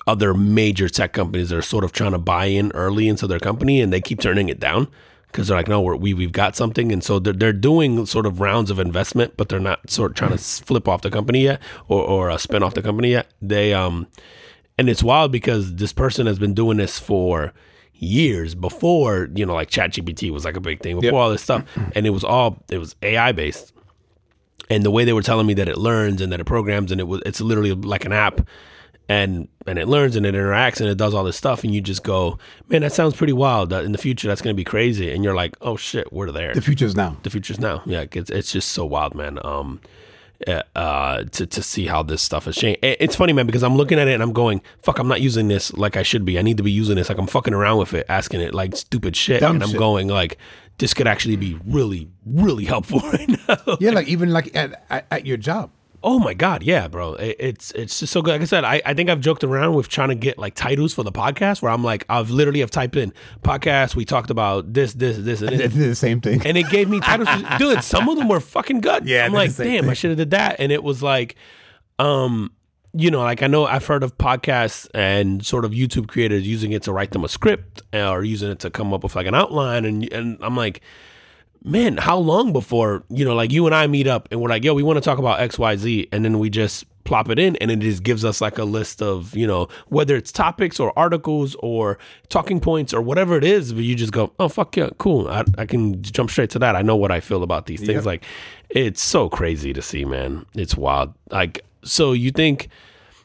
other major tech companies that are sort of trying to buy in early into their company and they keep turning it down because they're like, no, we're, we, we've got something. And so they're, they're doing sort of rounds of investment, but they're not sort of trying to flip off the company yet or, or uh, spin off the company yet. They, um, and it's wild because this person has been doing this for years before, you know, like ChatGPT was like a big thing, before Yep. all this stuff. And it was all, it was AI based and the way they were telling me that it learns and that it programs and it was it's literally like an app. And and it learns and it interacts and it does all this stuff. And you just go man that sounds pretty wild. In the future that's going to be crazy. And you're like oh shit we're there. The future's now. the future's now. Yeah it's, it's just so wild man. Um uh, to, to see how this stuff is changed. It's funny man because i'm looking at it and i'm going fuck i'm not using this like i should be. I need to be using this. Like i'm fucking around with it asking it like stupid shit. Dumb and i'm shit. going like this could actually be really really helpful right now. Yeah, like even like at, at, at your job. Oh my god, yeah, bro. It, it's it's just so good. Like I said, I, I think I've joked around with trying to get like titles for the podcast where I'm like, I've literally have typed in podcast. We talked about this, this, this, and It this. did the same thing. and it gave me titles. Dude, some of them were fucking good. Yeah, I'm like, damn, I should have did that. And it was like, um, you know, like I know I've heard of podcasts and sort of YouTube creators using it to write them a script or using it to come up with like an outline, and and I'm like man, how long before, you know, like you and I meet up and we're like, yo, we want to talk about XYZ. And then we just plop it in and it just gives us like a list of, you know, whether it's topics or articles or talking points or whatever it is. But you just go, oh, fuck yeah, cool. I, I can jump straight to that. I know what I feel about these things. Yep. Like, it's so crazy to see, man. It's wild. Like, so you think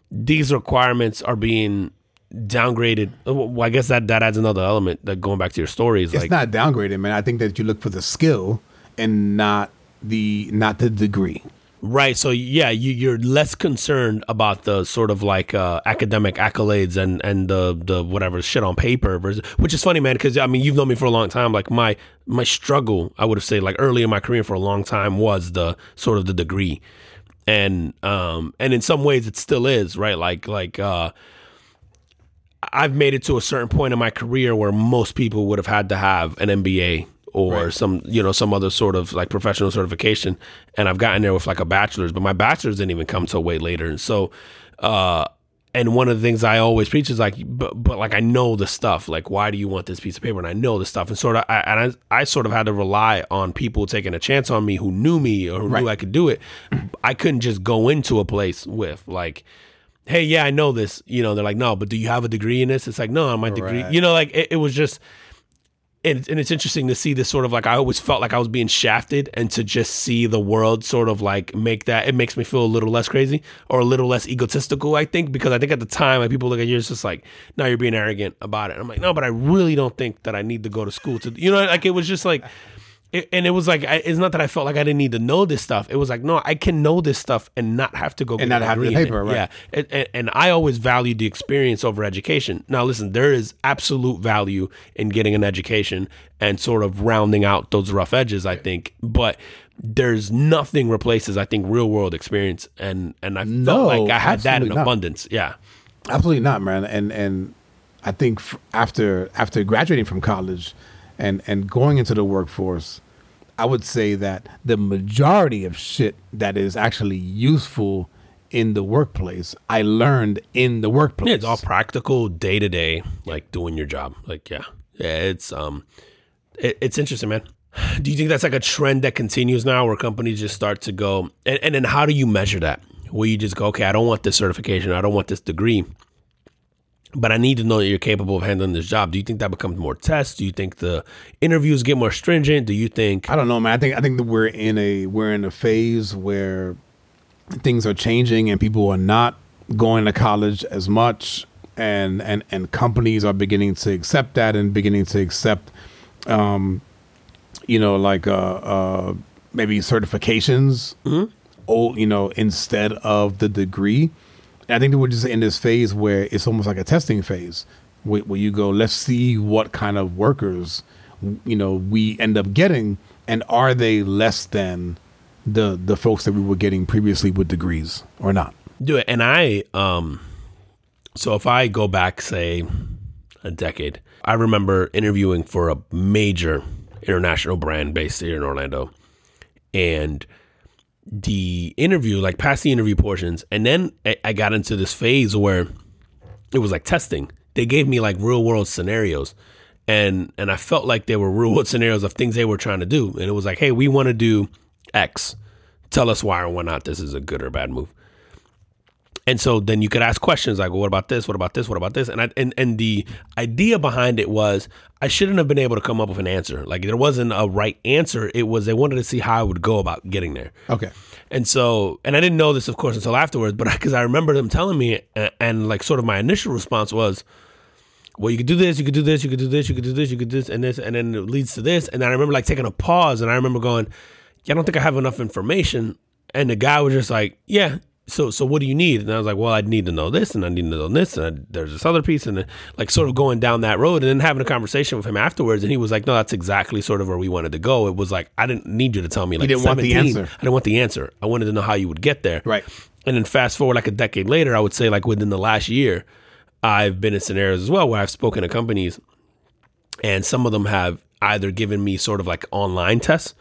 these requirements are being downgraded? Well, I guess that, that adds another element that going back to your stories. it's like, not downgraded, man. I think that you look for the skill and not the not the degree. Right. So yeah, you, you're less concerned about the sort of like uh, academic accolades and and the the whatever shit on paper, versus, which is funny, man. Because I mean, you've known me for a long time. Like my my struggle, I would have said, like early in my career for a long time was the sort of the degree, and um and in some ways it still is right. Like like uh, I've made it to a certain point in my career where most people would have had to have an MBA or Right. some you know some other sort of like professional certification. And I've gotten there with like a bachelor's but my bachelor's didn't even come till way later. And so uh and one of the things I always preach is like but, but like I know the stuff. Like why do you want this piece of paper? And I know the stuff. And sort of I, and I, I sort of had to rely on people taking a chance on me who knew me or who knew I could do it. I couldn't just go into a place with like hey, yeah, I know this. You know, they're like, no, but do you have a degree in this? It's like, no, my degree. Right. You know, like it, it was just and, and it's interesting to see this sort of like I always felt like I was being shafted, and to just see the world sort of like make that it makes me feel a little less crazy or a little less egotistical. I think because I think at the time like people look at you, it's just like, now you're being arrogant about it. I'm like, no, but I really don't think that I need to go to school to, you know, like it was just like it, and it was like I, it's not that I felt like I didn't need to know this stuff. It was like no, I can know this stuff and not have to go And not have the paper, right. Yeah, and, and, and I always valued the experience over education. Now, listen, there is absolute value in getting an education and sort of rounding out those rough edges. I think, but there's nothing replaces I think real world experience, and and I No, felt like I had that in not. abundance. Yeah, Absolutely not, man. And and I think f- after after graduating from college and and going into the workforce, I would say that the majority of shit that is actually useful in the workplace, I learned in the workplace. Yeah, it's all practical, day to day, like doing your job. Like, yeah, yeah, it's um, it, it's interesting, man. Do you think that's like a trend that continues now, where companies just start to go, and, and then how do you measure that? Where you just go, okay, I don't want this certification, I don't want this degree, but I need to know that you're capable of handling this job. Do you think that becomes more tests? Do you think the interviews get more stringent? Do you think I don't know, man. I think I think that we're in a we're in a phase where things are changing and people are not going to college as much and and and companies are beginning to accept that and beginning to accept um you know like uh uh maybe certifications oh you know instead of the degree I think we're just in this phase where it's almost like a testing phase, where, where you go, let's see what kind of workers, you know, we end up getting, and are they less than the the folks that we were getting previously with degrees or not? do it? And I, um, so if I go back, say, a decade, I remember interviewing for a major international brand based here in Orlando, and the interview, like past the interview portions, and then I, I got into this phase where it was like testing. They gave me like real world scenarios, and and I felt like they were real world scenarios of things they were trying to do, and it was like, hey, we want to do X. Tell us why or why not this is a good or bad move. And so then you could ask questions like, well, what about this? What about this? What about this? And I, and and the idea behind it was I shouldn't have been able to come up with an answer. Like there wasn't a right answer. It was they wanted to see how I would go about getting there. Okay, And so, and I didn't know this, of course, until afterwards, but because I remember them telling me, and, and like sort of my initial response was, well, you could do this, you could do this, you could do this, you could do this, you could do this, and this, and then it leads to this. And then I remember like taking a pause, and I remember going, yeah, I don't think I have enough information. And the guy was just like, yeah. So, so what do you need? And I was like, well, I need to know this, and I need to know this, and I, there's this other piece, and then, like sort of going down that road, and then having a conversation with him afterwards, and he was like, no, that's exactly sort of where we wanted to go. It was like I didn't need you to tell me like didn't want the answer. I didn't want the answer. I wanted to know how you would get there. Right. And then fast forward like a decade later, I would say like within the last year, I've been in scenarios as well where I've spoken to companies and some of them have either given me sort of like online tests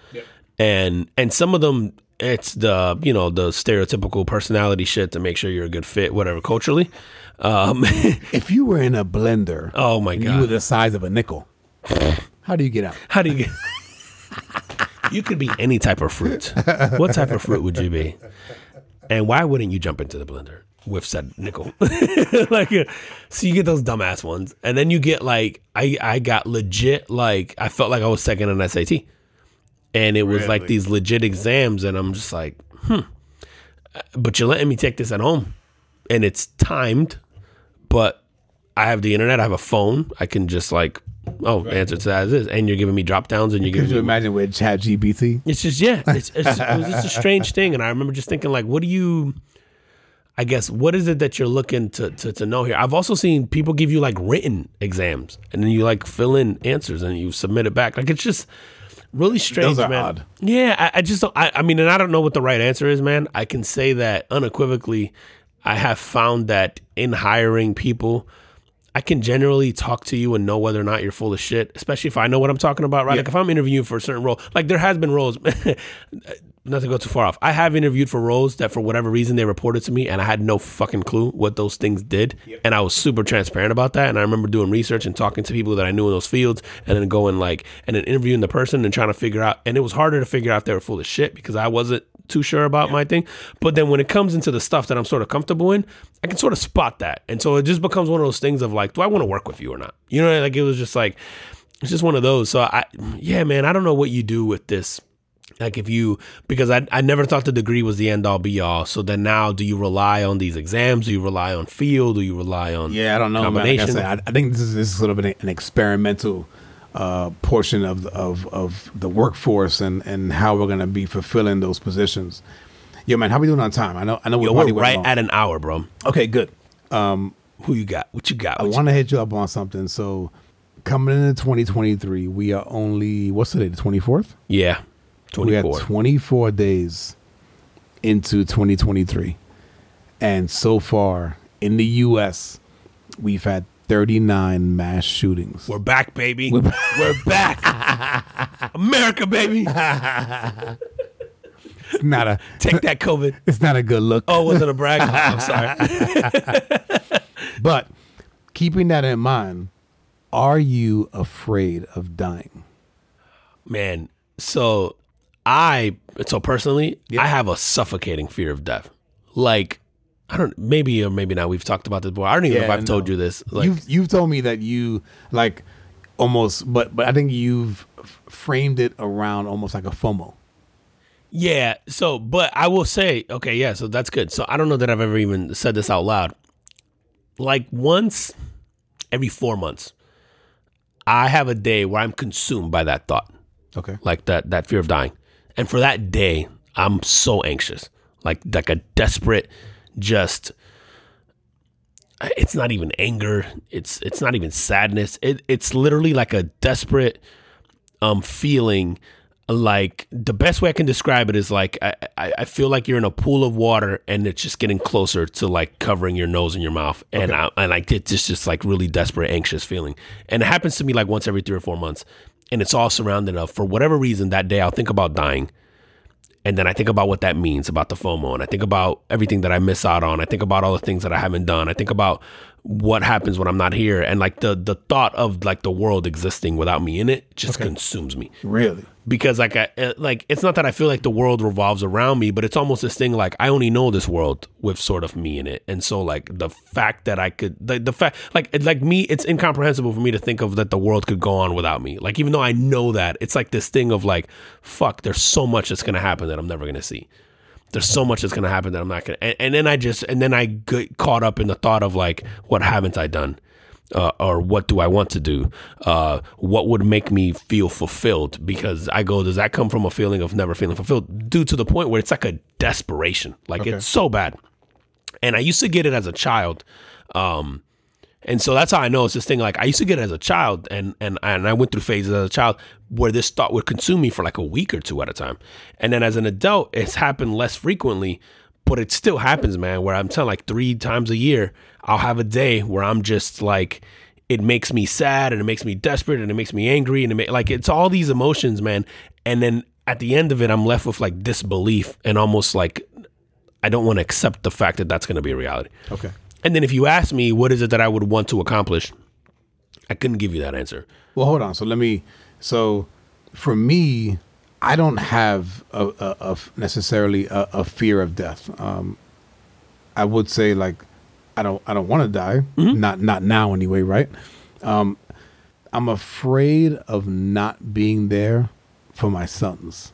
and and some of them it's the you know the stereotypical personality shit to make sure you're a good fit whatever culturally. Um if you were in a blender, oh my god, you were the size of a nickel, how do you get out? how do you get you could be any type of fruit. What type of fruit would you be? And why wouldn't you jump into the blender with said nickel? Like so you get those dumbass ones and then you get like i i got legit like i felt like i was second on sat and it was like these legit exams and i'm just like hmm but you're letting me take this at home and it's timed but i have the internet i have a phone i can just like oh answer to that as is and you're giving me drop downs and you're giving. Could giving you me imagine with Chat GPT? it's just yeah, it's, it's it was just a strange thing, and I remember just thinking like, what do you? I guess what is it that you're looking to, to to know here? I've also seen people give you like written exams, and then you like fill in answers and you submit it back. Like it's just really strange, man. odd. Yeah, I, I just don't. I, I mean, and I don't know what the right answer is, man. I can say that unequivocally. I have found that in hiring people. I can generally talk to you and know whether or not you're full of shit, especially if I know what I'm talking about, right? Like if I'm interviewing for a certain role, like there has been roles, not to go too far off. I have interviewed for roles that for whatever reason they reported to me and I had no fucking clue what those things did. And I was super transparent about that. And I remember doing research and talking to people that I knew in those fields and then going like, and then interviewing the person and trying to figure out, and it was harder to figure out if they were full of shit because I wasn't too sure about my thing. But then when it comes into the stuff that I'm sort of comfortable in, I can sort of spot that. And so it just becomes one of those things of like, do I want to work with you or not? You know, like it was just like, it's just one of those. So I, yeah, man, I don't know what you do with this. Like if you, because I, I never thought the degree was the end all be all. So then now, do you rely on these exams? Do you rely on field? Do you rely on Yeah, I don't know. Man. Like I, said, I, I think this is, this is sort of an, an experimental uh, portion of, of of the workforce and, and how we're going to be fulfilling those positions. Yo, man, how we doing on time? I know I know Yo, we're right at an hour, bro. okay, good. Um, Who you got? What you got? I What you- want to hit you up on something. So coming into 2023, we are only what's today? The 24th. yeah, We are 24. 24 days into 2023, and so far in the U.S., we've had 39 mass shootings. We're back, baby. We're, back. America, baby. It's not a Take that COVID. it's not a good look. Oh, was it a brag? I'm sorry. But keeping that in mind, are you afraid of dying? Man, so I, so personally, Yeah. I have a suffocating fear of death. Like, I don't, maybe or maybe not. We've talked about this before. I don't even know if I've told you this. Like, you've you've told me that you like almost, but but I think you've framed it around almost like a FOMO. Yeah. So, but I will say, okay, yeah. So that's good. So I don't know that I've ever even said this out loud. Like once every four months, I have a day where I'm consumed by that thought, Okay. like that that fear of dying, and for that day, I'm so anxious, like like a desperate, just. It's not even anger. It's it's not even sadness. It it's literally like a desperate um feeling like the best way I can describe it is like I, I, I feel like you're in a pool of water and it's just getting closer to like covering your nose and your mouth and I and I get this just like really desperate anxious feeling and it happens to me like once every three or four months and it's all surrounded of for whatever reason that day I'll think about dying. And then I think about what that means about the FOMO and I think about everything that I miss out on. I think about all the things that I haven't done. I think about what happens when I'm not here and like the the thought of like the world existing without me in it just consumes me Really? because like I uh, like it's not that I feel like the world revolves around me, but it's almost this thing like I only know this world with sort of me in it, and so like the fact that I could the, the fact like like me, it's incomprehensible for me to think of that the world could go on without me. Like even though I know that, it's like this thing of like fuck, there's so much that's gonna happen that I'm never gonna see. There's so much that's gonna happen that I'm not gonna, and, and then I just and then I get caught up in the thought of like what haven't I done uh, or what do I want to do? Uh, what would make me feel fulfilled? Because I go, does that come from a feeling of never feeling fulfilled? Due to the point where it's like a desperation, like Okay. it's so bad. And I used to get it as a child, um, and so that's how I know it's this thing. Like I used to get it as a child, and and and I went through phases as a child where this thought would consume me for like a week or two at a time, and then as an adult, it's happened less frequently, but it still happens, man. Where I'm telling like three times a year, I'll have a day where I'm just like, it makes me sad and it makes me desperate and it makes me angry and it ma- like it's all these emotions, man. And then at the end of it, I'm left with like disbelief and almost like I don't want to accept the fact that that's going to be a reality. Okay. And then if you ask me what is it that I would want to accomplish, I couldn't give you that answer. Well, hold on. So let me. So for me, I don't have a, a, a necessarily a, a fear of death. Um, I would say like I don't I don't want to die. Not not now anyway. Right. Um, I'm afraid of not being there for my sons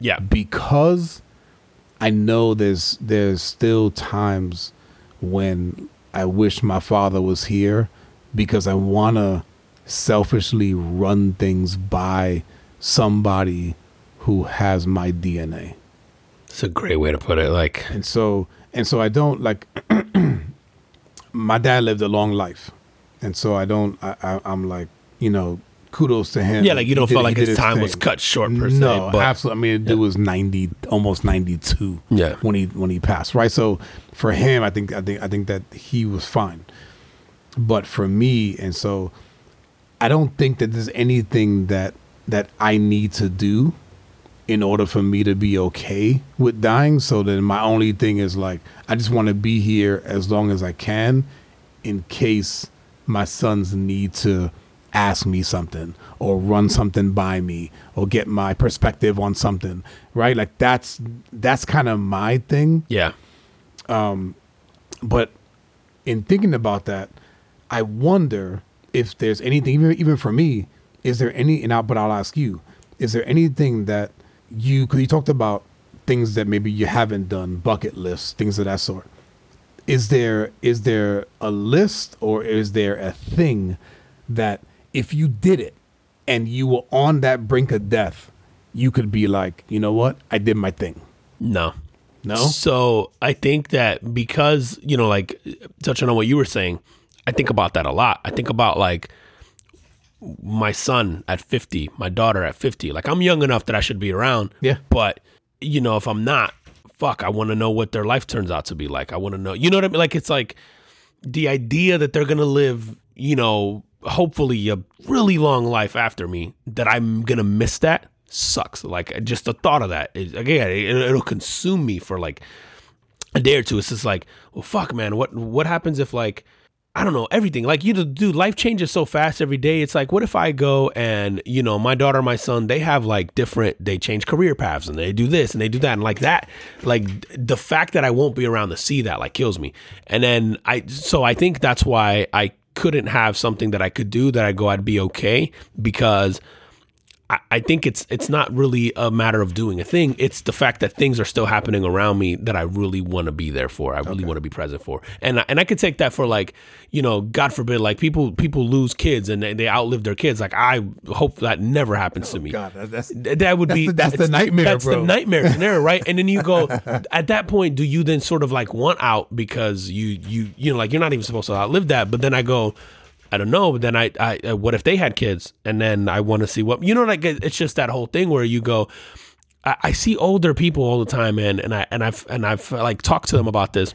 Yeah. because I know there's there's still times when I wish my father was here because I want to selfishly run things by somebody who has my DNA. It's a great way to put it. Like, And so and so I don't like my dad lived a long life. And so I don't I, I I'm like, you know, kudos to him. yeah, like you He don't did- feel he like did his time was cut short per se. No, but absolutely. I mean, the dude was ninety, almost ninety-two. Yeah. when he when he passed, right? So for him, I think I think I think that he was fine. But for me, and so I don't think that there's anything that that I need to do in order for me to be okay with dying. So then my only thing is like I just want to be here as long as I can, in case my sons need to ask me something or run something by me or get my perspective on something right like that's that's kind of my thing yeah, Um but in thinking about that i wonder if there's anything even even for me is there any? And I, but I'll ask you: Is there anything that you? Because you talked about things that maybe you haven't done, bucket lists, things of that sort. Is there is there a list or is there a thing that if you did it and you were on that brink of death, you could be like, you know what, I did my thing. No. No. So I think that because, you know, like touching on what you were saying, I think about that a lot. I think about like my son at 50, my daughter at 50. Like I'm young enough that I should be around. Yeah. But, you know, if I'm not, fuck, I want to know what their life turns out to be like. I want to know, you know what I mean? Like it's like the idea that they're going to live, you know, hopefully a really long life after me, that I'm to miss that sucks. Like just the thought of that, is, again, it, it'll consume me for like a day or two. It's just like, well, fuck, man. What what happens if like I don't know everything. Like you, dude, life changes so fast every day. It's like, what if I go and you know, my daughter, my son, they have like different. They change career paths and they do this and they do that and like that. Like the fact that I won't be around to see that like kills me. And then I, so I think that's why I couldn't have something that I could do that I go, I'd be okay because I, I think it's it's not really a matter of doing a thing. It's the fact that things are still happening around me that I really want to be there for. I really want to be present for. And I- and I could take that for like you know, God forbid, like people people lose kids and they, they outlive their kids. Like I hope that never happens to oh, me. God, that- that's that would That's be the- that's the nightmare, That's bro. the nightmare scenario, right? And then you go at that point, do you then sort of like want out because you you you know like you're not even supposed to outlive that? But then I go, I don't know. But then I I what if they had kids and then I want to see what you know like it's just that whole thing where you go. I, I see older people all the time, man, and I and I've and I've like talked to them about this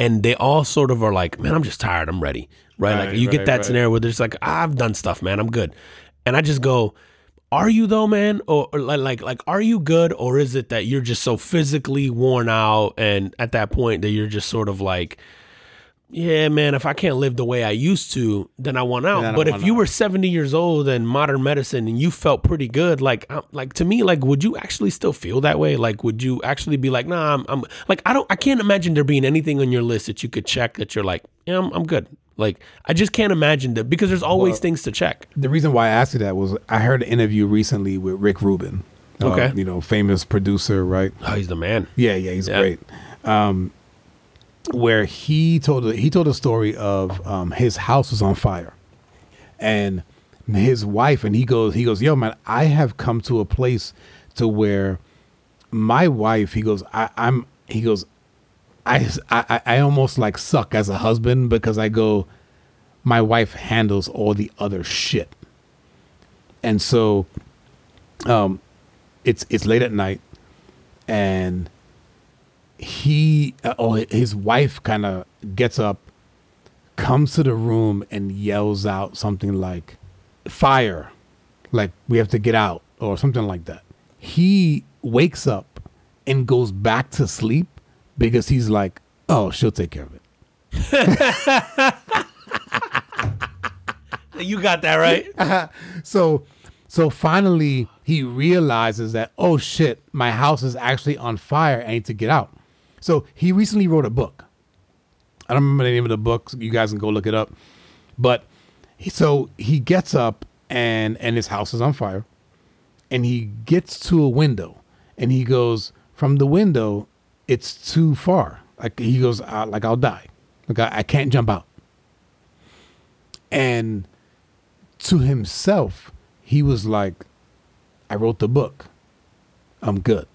and they all sort of are like, man, I'm just tired. I'm ready. Right. Right, like you get that right. scenario where they're just like, I've done stuff, man. I'm good. And I just go, are you though, man? Or, or like, like, like, are you good? Or is it that you're just so physically worn out? And at that point that you're just sort of like, yeah, man, if I can't live the way I used to, then I want out. I but if you out. were 70 years old and modern medicine and you felt pretty good, like, I'm- like to me, like, would you actually still feel that way? Like, would you actually be like, nah, I'm, I'm like, I don't, I can't imagine there being anything on your list that you could check that you're like, yeah, I'm, I'm good. Like, I just can't imagine that because there's always Well- things to check. the reason why I asked you that was I heard an interview recently with Rick Rubin. uh, Okay. you know, famous producer, right? Oh, he's the man. Yeah, yeah, he's Yeah. great. Um, where he told a, he told a story of um, his house was on fire, and his wife and he goes he goes yo man I have come to a place to where my wife he goes I, I'm he goes I, I I almost like suck as a husband because I go my wife handles all the other shit, and so um, it's it's late at night and he uh, oh his wife kind of gets up comes to the room and yells out something like fire. Like we have to get out or something like that. He wakes up and goes back to sleep because he's like oh she'll take care of it. You got that right. so so finally he realizes that oh shit my house is actually on fire. I need to get out so he recently wrote a book. I don't remember the name of the book. You guys can go look it up. But he, so he gets up and and his house is on fire. And he gets to a window and he goes from the window it's too far. Like he goes uh, like i'll die. Like I, I can't jump out. And to himself, he was like, I wrote the book. I'm good.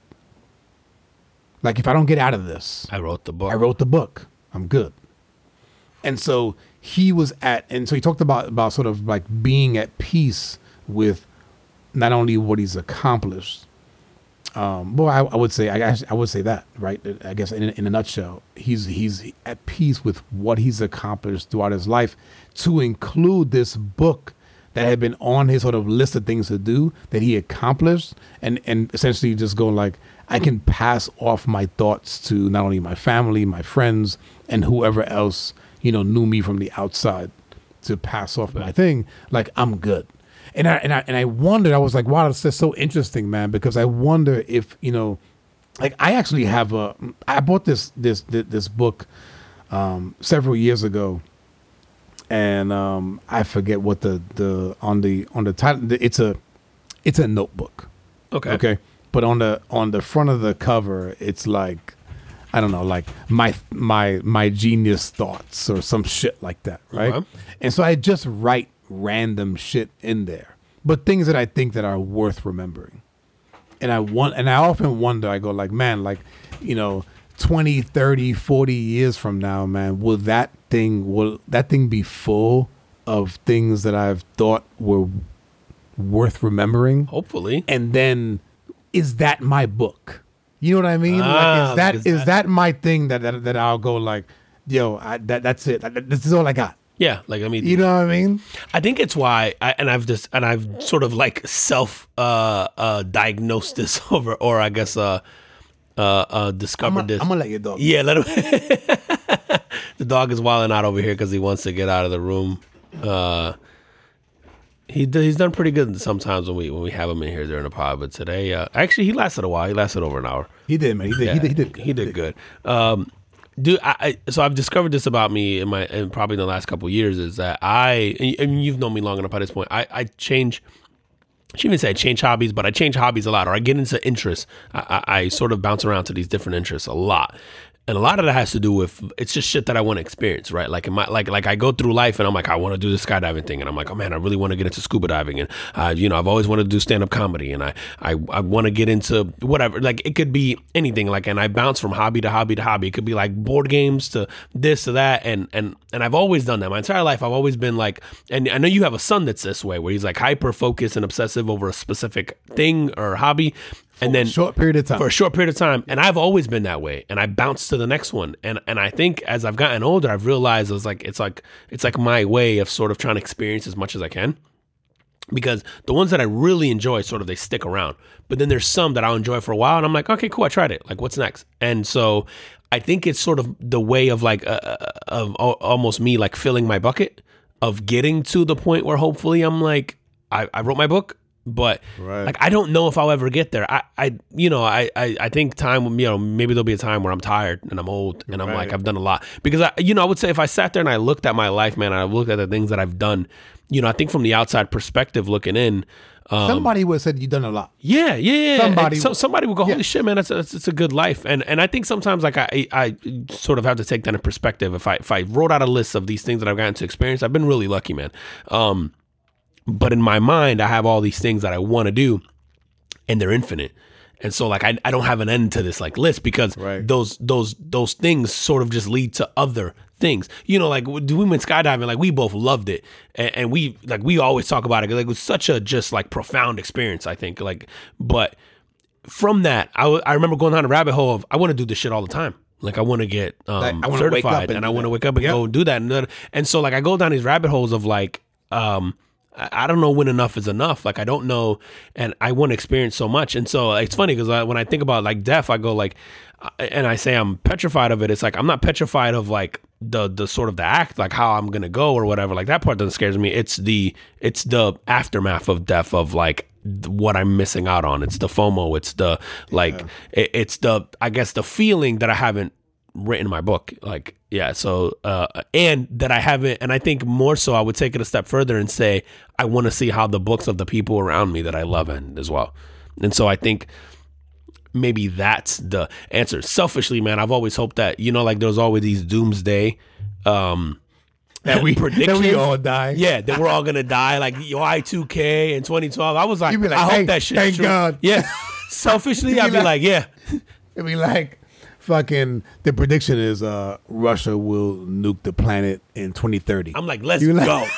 Like, if I don't get out of this, I wrote the book. I wrote the book. I'm good. And so he was at, and so he talked about, about sort of like being at peace with not only what he's accomplished, um, well, I, I would say, I I would say that, right? I guess in, in a nutshell, he's he's at peace with what he's accomplished throughout his life, to include this book that had been on his sort of list of things to do that he accomplished, and and essentially just go like, I can pass off my thoughts to not only my family, my friends, and whoever else you know knew me from the outside, to pass off my thing. Like I'm good. And I and I and I wondered. I was like, wow, that's just so interesting, man. Because I wonder if you know, like I actually have a. I bought this this this, this book um, several years ago, and um, I forget what the the on the on the title. It's a it's a notebook. Okay. Okay. But on the on the front of the cover, it's like I don't know, like my my my genius thoughts or some shit like that, right? Okay. And so I just write random shit in there, but things that I think that are worth remembering. And I want and I often wonder I go like, man, like, you know, 20, 30, 40 years from now, man, will that thing will that thing be full of things that I've thought were worth remembering? Hopefully. and then is that my book? You know what I mean? Ah, like, is that because is that- that my thing that that, that I'll go like, yo, I, that that's it. That- this is all I got. Yeah. Like I mean, You know what I mean? I think it's why, I, and I've just and I've sort of like self uh, uh, diagnosed this over, or I guess uh, uh, uh, I'm discovered this. I'm gonna let you dog. yeah, let him. the dog is wilding out over here because he wants to get out of the room. Uh, he he's done pretty good sometimes when we when we have him in here during the pod, but today uh, actually he lasted a while. He lasted over an hour. He did, man. He did. he did. He did. He did good. Um, dude, I, I, so I've discovered this about me in my, in probably in the last couple of years is that I, and and you've known me long enough at this point. I, I change. I shouldn't even say I change hobbies, but I change hobbies a lot, or I get into interests. I, I, I sort of bounce around to these different interests a lot, and a lot of that has to do with it's just shit that I want to experience, right? Like in my like like I go through life and I'm like I want to do the skydiving thing, and I'm like oh man I really want to get into scuba diving, and uh, you know I've always wanted to do stand up comedy, and I I, I want to get into whatever like it could be anything like, and I bounce from hobby to hobby to hobby. It could be like board games to this to that, and and and I've always done that my entire life. I've always been like, and I know you have a son that's this way, where he's like hyper focused and obsessive over a specific thing or hobby, and then Short period of time. for a short period of time. And I've always been that way. And I bounce to the next one. And and I think as I've gotten older, I've realized it's like it's like it's like my way of sort of trying to experience as much as I can. Because the ones that I really enjoy, sort of they stick around. But then there's some that I'll enjoy for a while, and I'm like, okay, cool, I tried it. Like, what's next? And so I think it's sort of the way of like uh, uh, of almost me like filling my bucket of getting to the point where hopefully I'm like, I, I wrote my book, but Right. like I don't know if I'll ever get there. I, I you know, I, I, I think time, you know, maybe there'll be a time where I'm tired and I'm old and I'm like, I've done a lot. Because I, you know, I would say if I sat there and I looked at my life, man, I looked at the things that I've done, you know, I think from the outside perspective looking in, um, Somebody would have said you've done a lot. yeah, yeah, yeah. Somebody so, somebody will go, holy Yeah. shit, man, that's a, it's a good life. And and I think sometimes like I I sort of have to take that in perspective. If I if I wrote out a list of these things that I've gotten to experience, I've been really lucky, man. Um, but in my mind, I have all these things that I want to do, and they're infinite. And so like I, I don't have an end to this like list because Right. those those those things sort of just lead to other things. You know, like we went skydiving, like we both loved it, and, and we like we always talk about it. Like it was such a just like profound experience. I think like, but from that, I, w- I remember going down a rabbit hole of I want to do this shit all the time. Like I want to get um, Like, I wanna wake up certified, and and, I want to wake up and Yep. go do that. And, and so like I go down these rabbit holes of like um I don't know when enough is enough. Like I don't know, and I want to experience so much. And so it's funny because when I think about like death, I go like, and I say I'm petrified of it. It's like I'm not petrified of like the the sort of the act, like how I'm gonna go or whatever. Like that part doesn't scare me. It's the it's the aftermath of death of like what I'm missing out on. It's the FOMO. It's the like it, it's the I guess the feeling that I haven't written my book like yeah so uh and that i haven't and i think more so i would take it a step further and say i want to see how the books of the people around me that i love end as well and so i think maybe that's the answer selfishly man i've always hoped that you know like there's always these doomsday um That we predict that we all die. yeah, that we're all gonna die, like Y2K in 2012. I was like, like, I hope that shit. thank true. God. Yeah, selfishly, I'd be be like- like, yeah, It'd be like fucking the prediction is uh Russia will nuke the planet in 2030. I'm like, let's You like- go.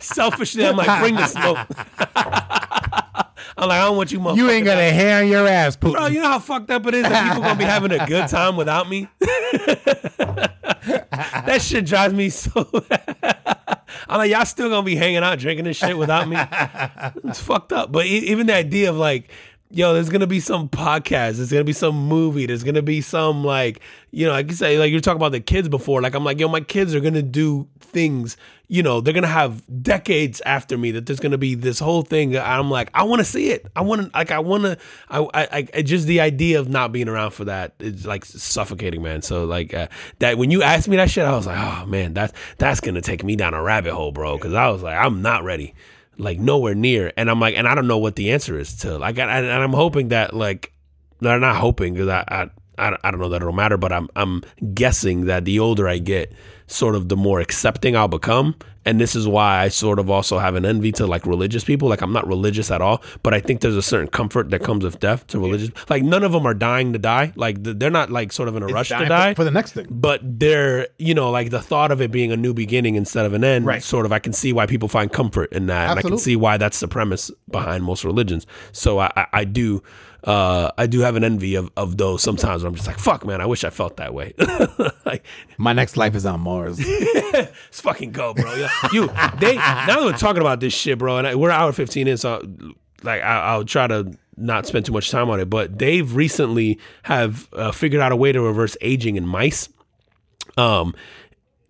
Selfishly, I'm like, bring the smoke. I'm like, I don't want you, motherfuckers. you ain't got a hair on your ass, Putin. Bro, you know how fucked up it is that people gonna be having a good time without me. that shit drives me so. I'm like, y'all still gonna be hanging out drinking this shit without me. It's fucked up. But e- even the idea of like, yo, there's gonna be some podcast, there's gonna be some movie, there's gonna be some like, you know, like you say, like you're talking about the kids before. Like I'm like, yo, my kids are gonna do things, you know, they're gonna have decades after me that there's gonna be this whole thing. I'm like, I wanna see it. I wanna like I wanna I I, I just the idea of not being around for that is like suffocating, man. So like uh, that when you asked me that shit, I was like, oh man, that's that's gonna take me down a rabbit hole, bro. Cause I was like, I'm not ready like nowhere near. And I'm like, and I don't know what the answer is to like, and, and I'm hoping that like, they're not hoping because I, I I, I don't know that it'll matter, but I'm I'm guessing that the older I get, sort of the more accepting I'll become. And this is why I sort of also have an envy to like religious people. Like I'm not religious at all, but I think there's a certain comfort that comes with death to religious. Like none of them are dying to die. Like they're not like sort of in a it's rush to die for, for, the next thing. But they're you know like the thought of it being a new beginning instead of an end. Right. Sort of I can see why people find comfort in that, Absolutely. and I can see why that's the premise behind most religions. So I, I, I do uh, I do have an envy of, of those sometimes where I'm just like, fuck, man, I wish I felt that way. like, My next life is on Mars. Let's fucking go, bro. You, they now that we're talking about this shit, bro, and I, we're hour 15 in, so like I, I'll try to not spend too much time on it. But they've recently have uh, figured out a way to reverse aging in mice. Um,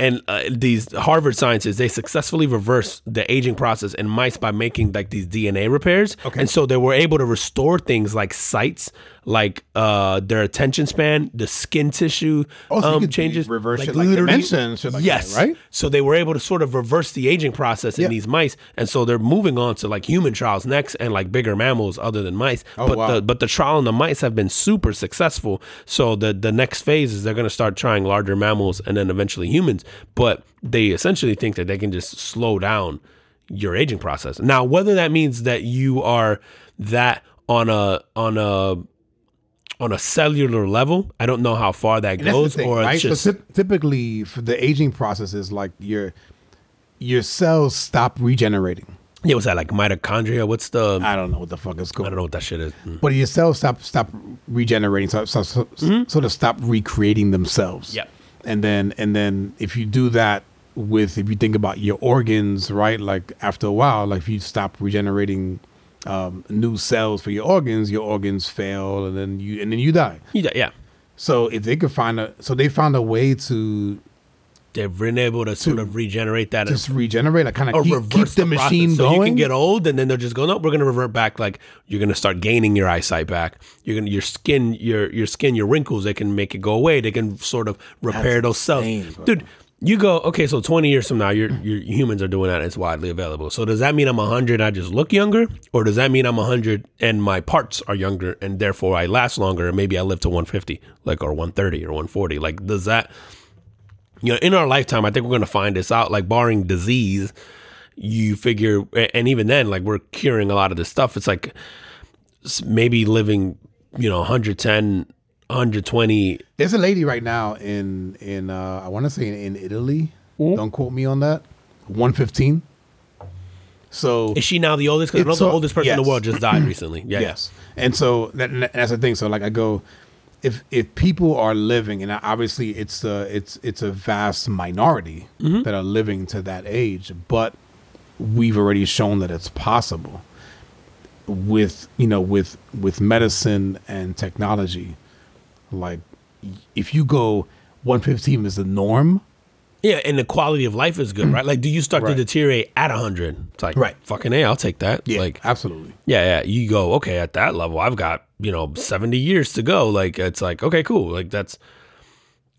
and uh, these Harvard scientists they successfully reversed the aging process in mice by making like these DNA repairs. Okay. And so they were able to restore things like sights, like uh, their attention span, the skin tissue oh, so um, changes, reverse like, it, like dimensions, like yes, that, right? So they were able to sort of reverse the aging process in yeah. these mice, and so they're moving on to like human trials next, and like bigger mammals other than mice. Oh, but wow. the but the trial on the mice have been super successful. So the the next phase is they're going to start trying larger mammals and then eventually humans but they essentially think that they can just slow down your aging process. Now, whether that means that you are that on a on a on a cellular level, I don't know how far that goes. Thing, or right? just, so typically, for the aging process is like your your cells stop regenerating. Yeah, what's that like mitochondria? What's the? I don't know what the fuck is called. I don't know what that shit is. Mm. But your cells stop stop regenerating, so, so, so mm-hmm. sort of stop recreating themselves. Yeah and then and then if you do that with if you think about your organs right like after a while like if you stop regenerating um, new cells for your organs your organs fail and then you and then you die You die, yeah so if they could find a so they found a way to they've been able to, to sort of regenerate that, just regenerate, like kind of keep, keep the, the machine so going. You can get old, and then they're just going, "No, we're going to revert back. Like you're going to start gaining your eyesight back. You're going to your skin, your your skin, your wrinkles. They can make it go away. They can sort of repair That's those cells, bro. dude." You go okay. So twenty years from now, your your humans are doing that. It's widely available. So does that mean I'm hundred? I just look younger, or does that mean I'm hundred and my parts are younger, and therefore I last longer, and maybe I live to one fifty, like or one thirty or one forty? Like does that? you know, in our lifetime, I think we're going to find this out. Like, barring disease, you figure, and even then, like, we're curing a lot of this stuff. It's like maybe living, you know, 110, 120. There's a lady right now in, in uh, I want to say in, in Italy. Mm-hmm. Don't quote me on that. 115. So is she now the oldest? Because so, oldest person yes. in the world just died recently. Yeah, yes. And so that, that's the thing. So like I go, if if people are living, and obviously it's a it's it's a vast minority mm-hmm. that are living to that age, but we've already shown that it's possible with you know with with medicine and technology. Like if you go 115 is the norm, yeah, and the quality of life is good, right? Like, do you start right. to deteriorate at 100? It's like, right. fucking A, I'll take that. Yeah, like, absolutely. Yeah, yeah. You go, okay, at that level, I've got, you know, 70 years to go. Like, it's like, okay, cool. Like, that's,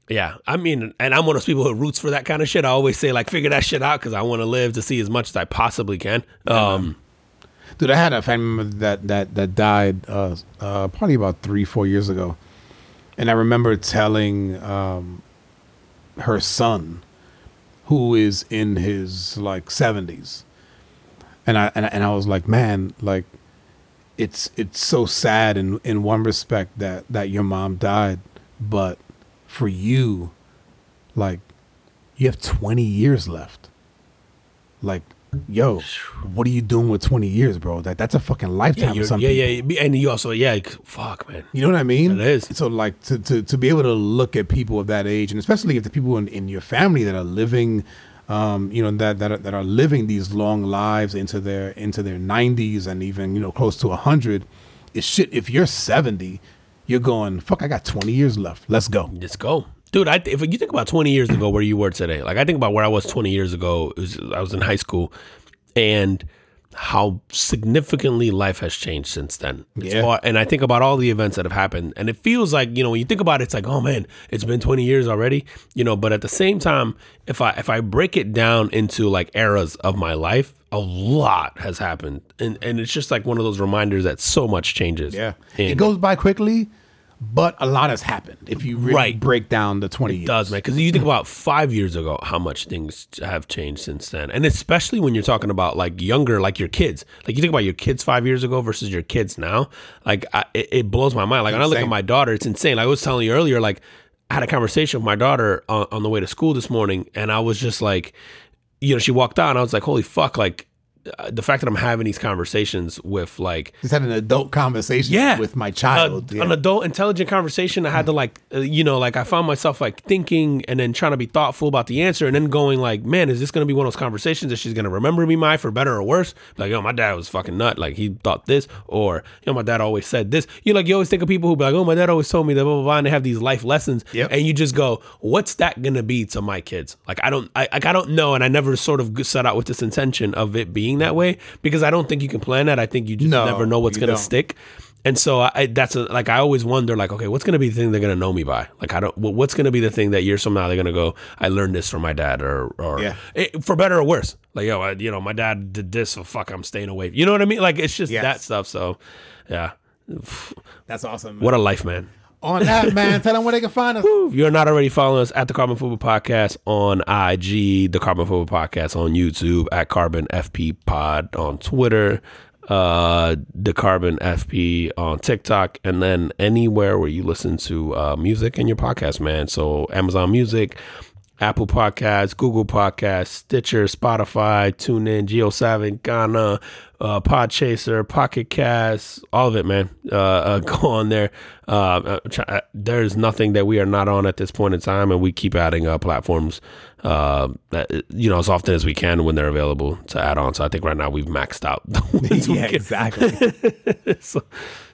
yeah. I mean, and I'm one of those people who roots for that kind of shit. I always say, like, figure that shit out because I want to live to see as much as I possibly can. Um, Dude, I had a family member that, that, that died uh, uh, probably about three, four years ago. And I remember telling um, her son, who is in his like 70s and I, and I and I was like man like it's it's so sad in in one respect that that your mom died but for you like you have 20 years left. Like yo, what are you doing with 20 years, bro? That that's a fucking lifetime yeah, yeah, yeah, and you also yeah, fuck, man. You know what I mean? It is. So like to, to to be able to look at people of that age, and especially if the people in, in your family that are living, um, you know that that are, that are living these long lives into their into their 90s and even you know close to 100 is shit. If you're 70, you're going, fuck, I got 20 years left. Let's go. Let's go. Dude, I, if you think about 20 years ago where you were today, like I think about where I was 20 years ago, was, I was in high school and how significantly life has changed since then. It's Yeah. and I think about all the events that have happened and it feels like, you know, when you think about it, it's like, oh man, it's been 20 years already, you know, but at the same time, if I, if I break it down into like eras of my life, a lot has happened. And, and it's just like one of those reminders that so much changes. Yeah. And- it goes by quickly, but a lot has happened if you really Right. break down the 20 years. does, man. Because you think about five years ago, how much things have changed since then, and especially when you're talking about like younger, like your kids. Like you think about your kids five years ago versus your kids now. Like I, it, it blows my mind. Like when I look at my daughter, it's insane. Like I was telling you earlier, like I had a conversation with my daughter on, on the way to school this morning, and I was just like, you know, she walked out, and I was like, holy fuck, like. Uh, The fact that I'm having these conversations with like Just had an adult conversation yeah with my a- child. yeah. an adult intelligent conversation i had to like uh, you know like i found myself like thinking and then trying to be thoughtful about the answer and then going like man is this going to be one of those conversations that she's going to remember me by for better or worse like yo my dad was fucking nut like he thought this or you know my dad always said this you know like you always think of people who be like oh my dad always told me that blah blah blah and they have these life lessons Yep. and you just go what's that going to be to my kids like i don't I, like i don't know and i never sort of set out with this intention of it being that way because i don't think you can plan that i think you just No, never know what's going to stick and so I, that's a, like I always wonder like okay what's gonna be the thing they're gonna know me by like I don't what's gonna be the thing that years from now they're gonna go I learned this from my dad or or Yeah. it, for better or worse like yo I, you know my dad did this so fuck I'm staying away you know what I mean like it's just Yes. that stuff so yeah That's awesome. man. what a life man On that, man, tell them where they can find us. if you're not already following us at the Carbon Football Podcast on IG, the Carbon Football Podcast on YouTube, at Carbon FP Pod on Twitter, uh, the Carbon FP on TikTok, and then anywhere where you listen to uh, music and your podcast, man. So Amazon Music. Apple Podcasts, Google Podcasts, Stitcher, Spotify, TuneIn, JioSaavn, Gaana, uh, Podchaser, Pocket Cast, all of it, man. Uh, uh, go on there. Uh, uh, try, uh, there's nothing that we are not on at this point in time, and we keep adding platforms, uh, that, you know, as often as we can when they're available to add on. So I think right now we've maxed out. yeah, exactly. so,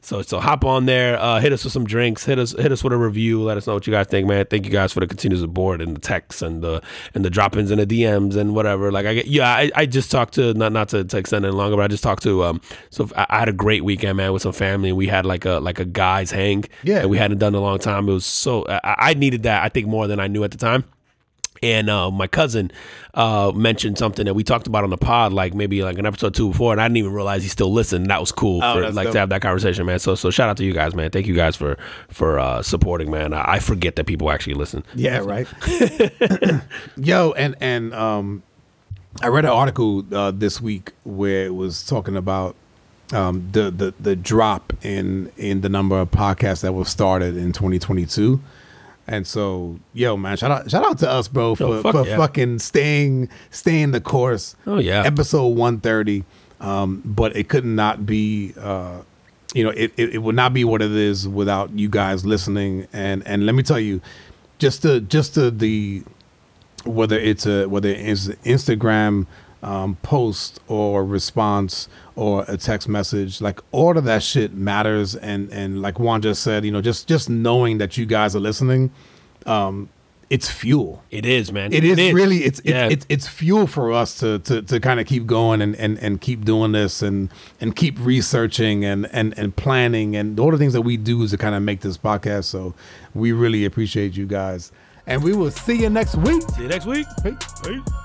so so hop on there, uh, hit us with some drinks, hit us hit us with a review, let us know what you guys think, man. Thank you guys for the continued support and the texts and the and the drop ins and the DMs and whatever. Like I get yeah, I, I just talked to not not to, to extend it longer, but I just talked to um so I, I had a great weekend, man, with some family. We had like a like a guys hang Yeah. that we hadn't done in a long time. It was so I, I needed that I think more than I knew at the time. And uh, my cousin uh, mentioned something that we talked about on the pod, like maybe like an episode two before, and I didn't even realize he still listened. That was cool Oh, for like dope. to have that conversation, man. So so shout out to you guys, man. Thank you guys for for uh, supporting, man. I, I forget that people actually listen. Yeah, right. Yo, and and um, I read an article uh, this week where it was talking about um, the the the drop in in the number of podcasts that were started in 2022. And so, yo, man, shout out, shout out to us, bro, for, fuck for yeah. fucking staying, staying the course. Oh, yeah. episode 130. Um, but it could not be, uh, you know, it, it, it would not be what it is without you guys listening. And and let me tell you, just to just the the whether it's a whether it's Instagram um, post or response or a text message, like all of that shit matters. And and like Juan just said, you know, just just knowing that you guys are listening, um, it's fuel. It is, man. It is, really it's it's, Yeah. it's it's fuel for us to to, to kind of keep going and, and, and keep doing this and and keep researching and, and and planning and all the things that we do to kind of make this podcast. So we really appreciate you guys, and we will see you next week. See you next week. Peace. Peace.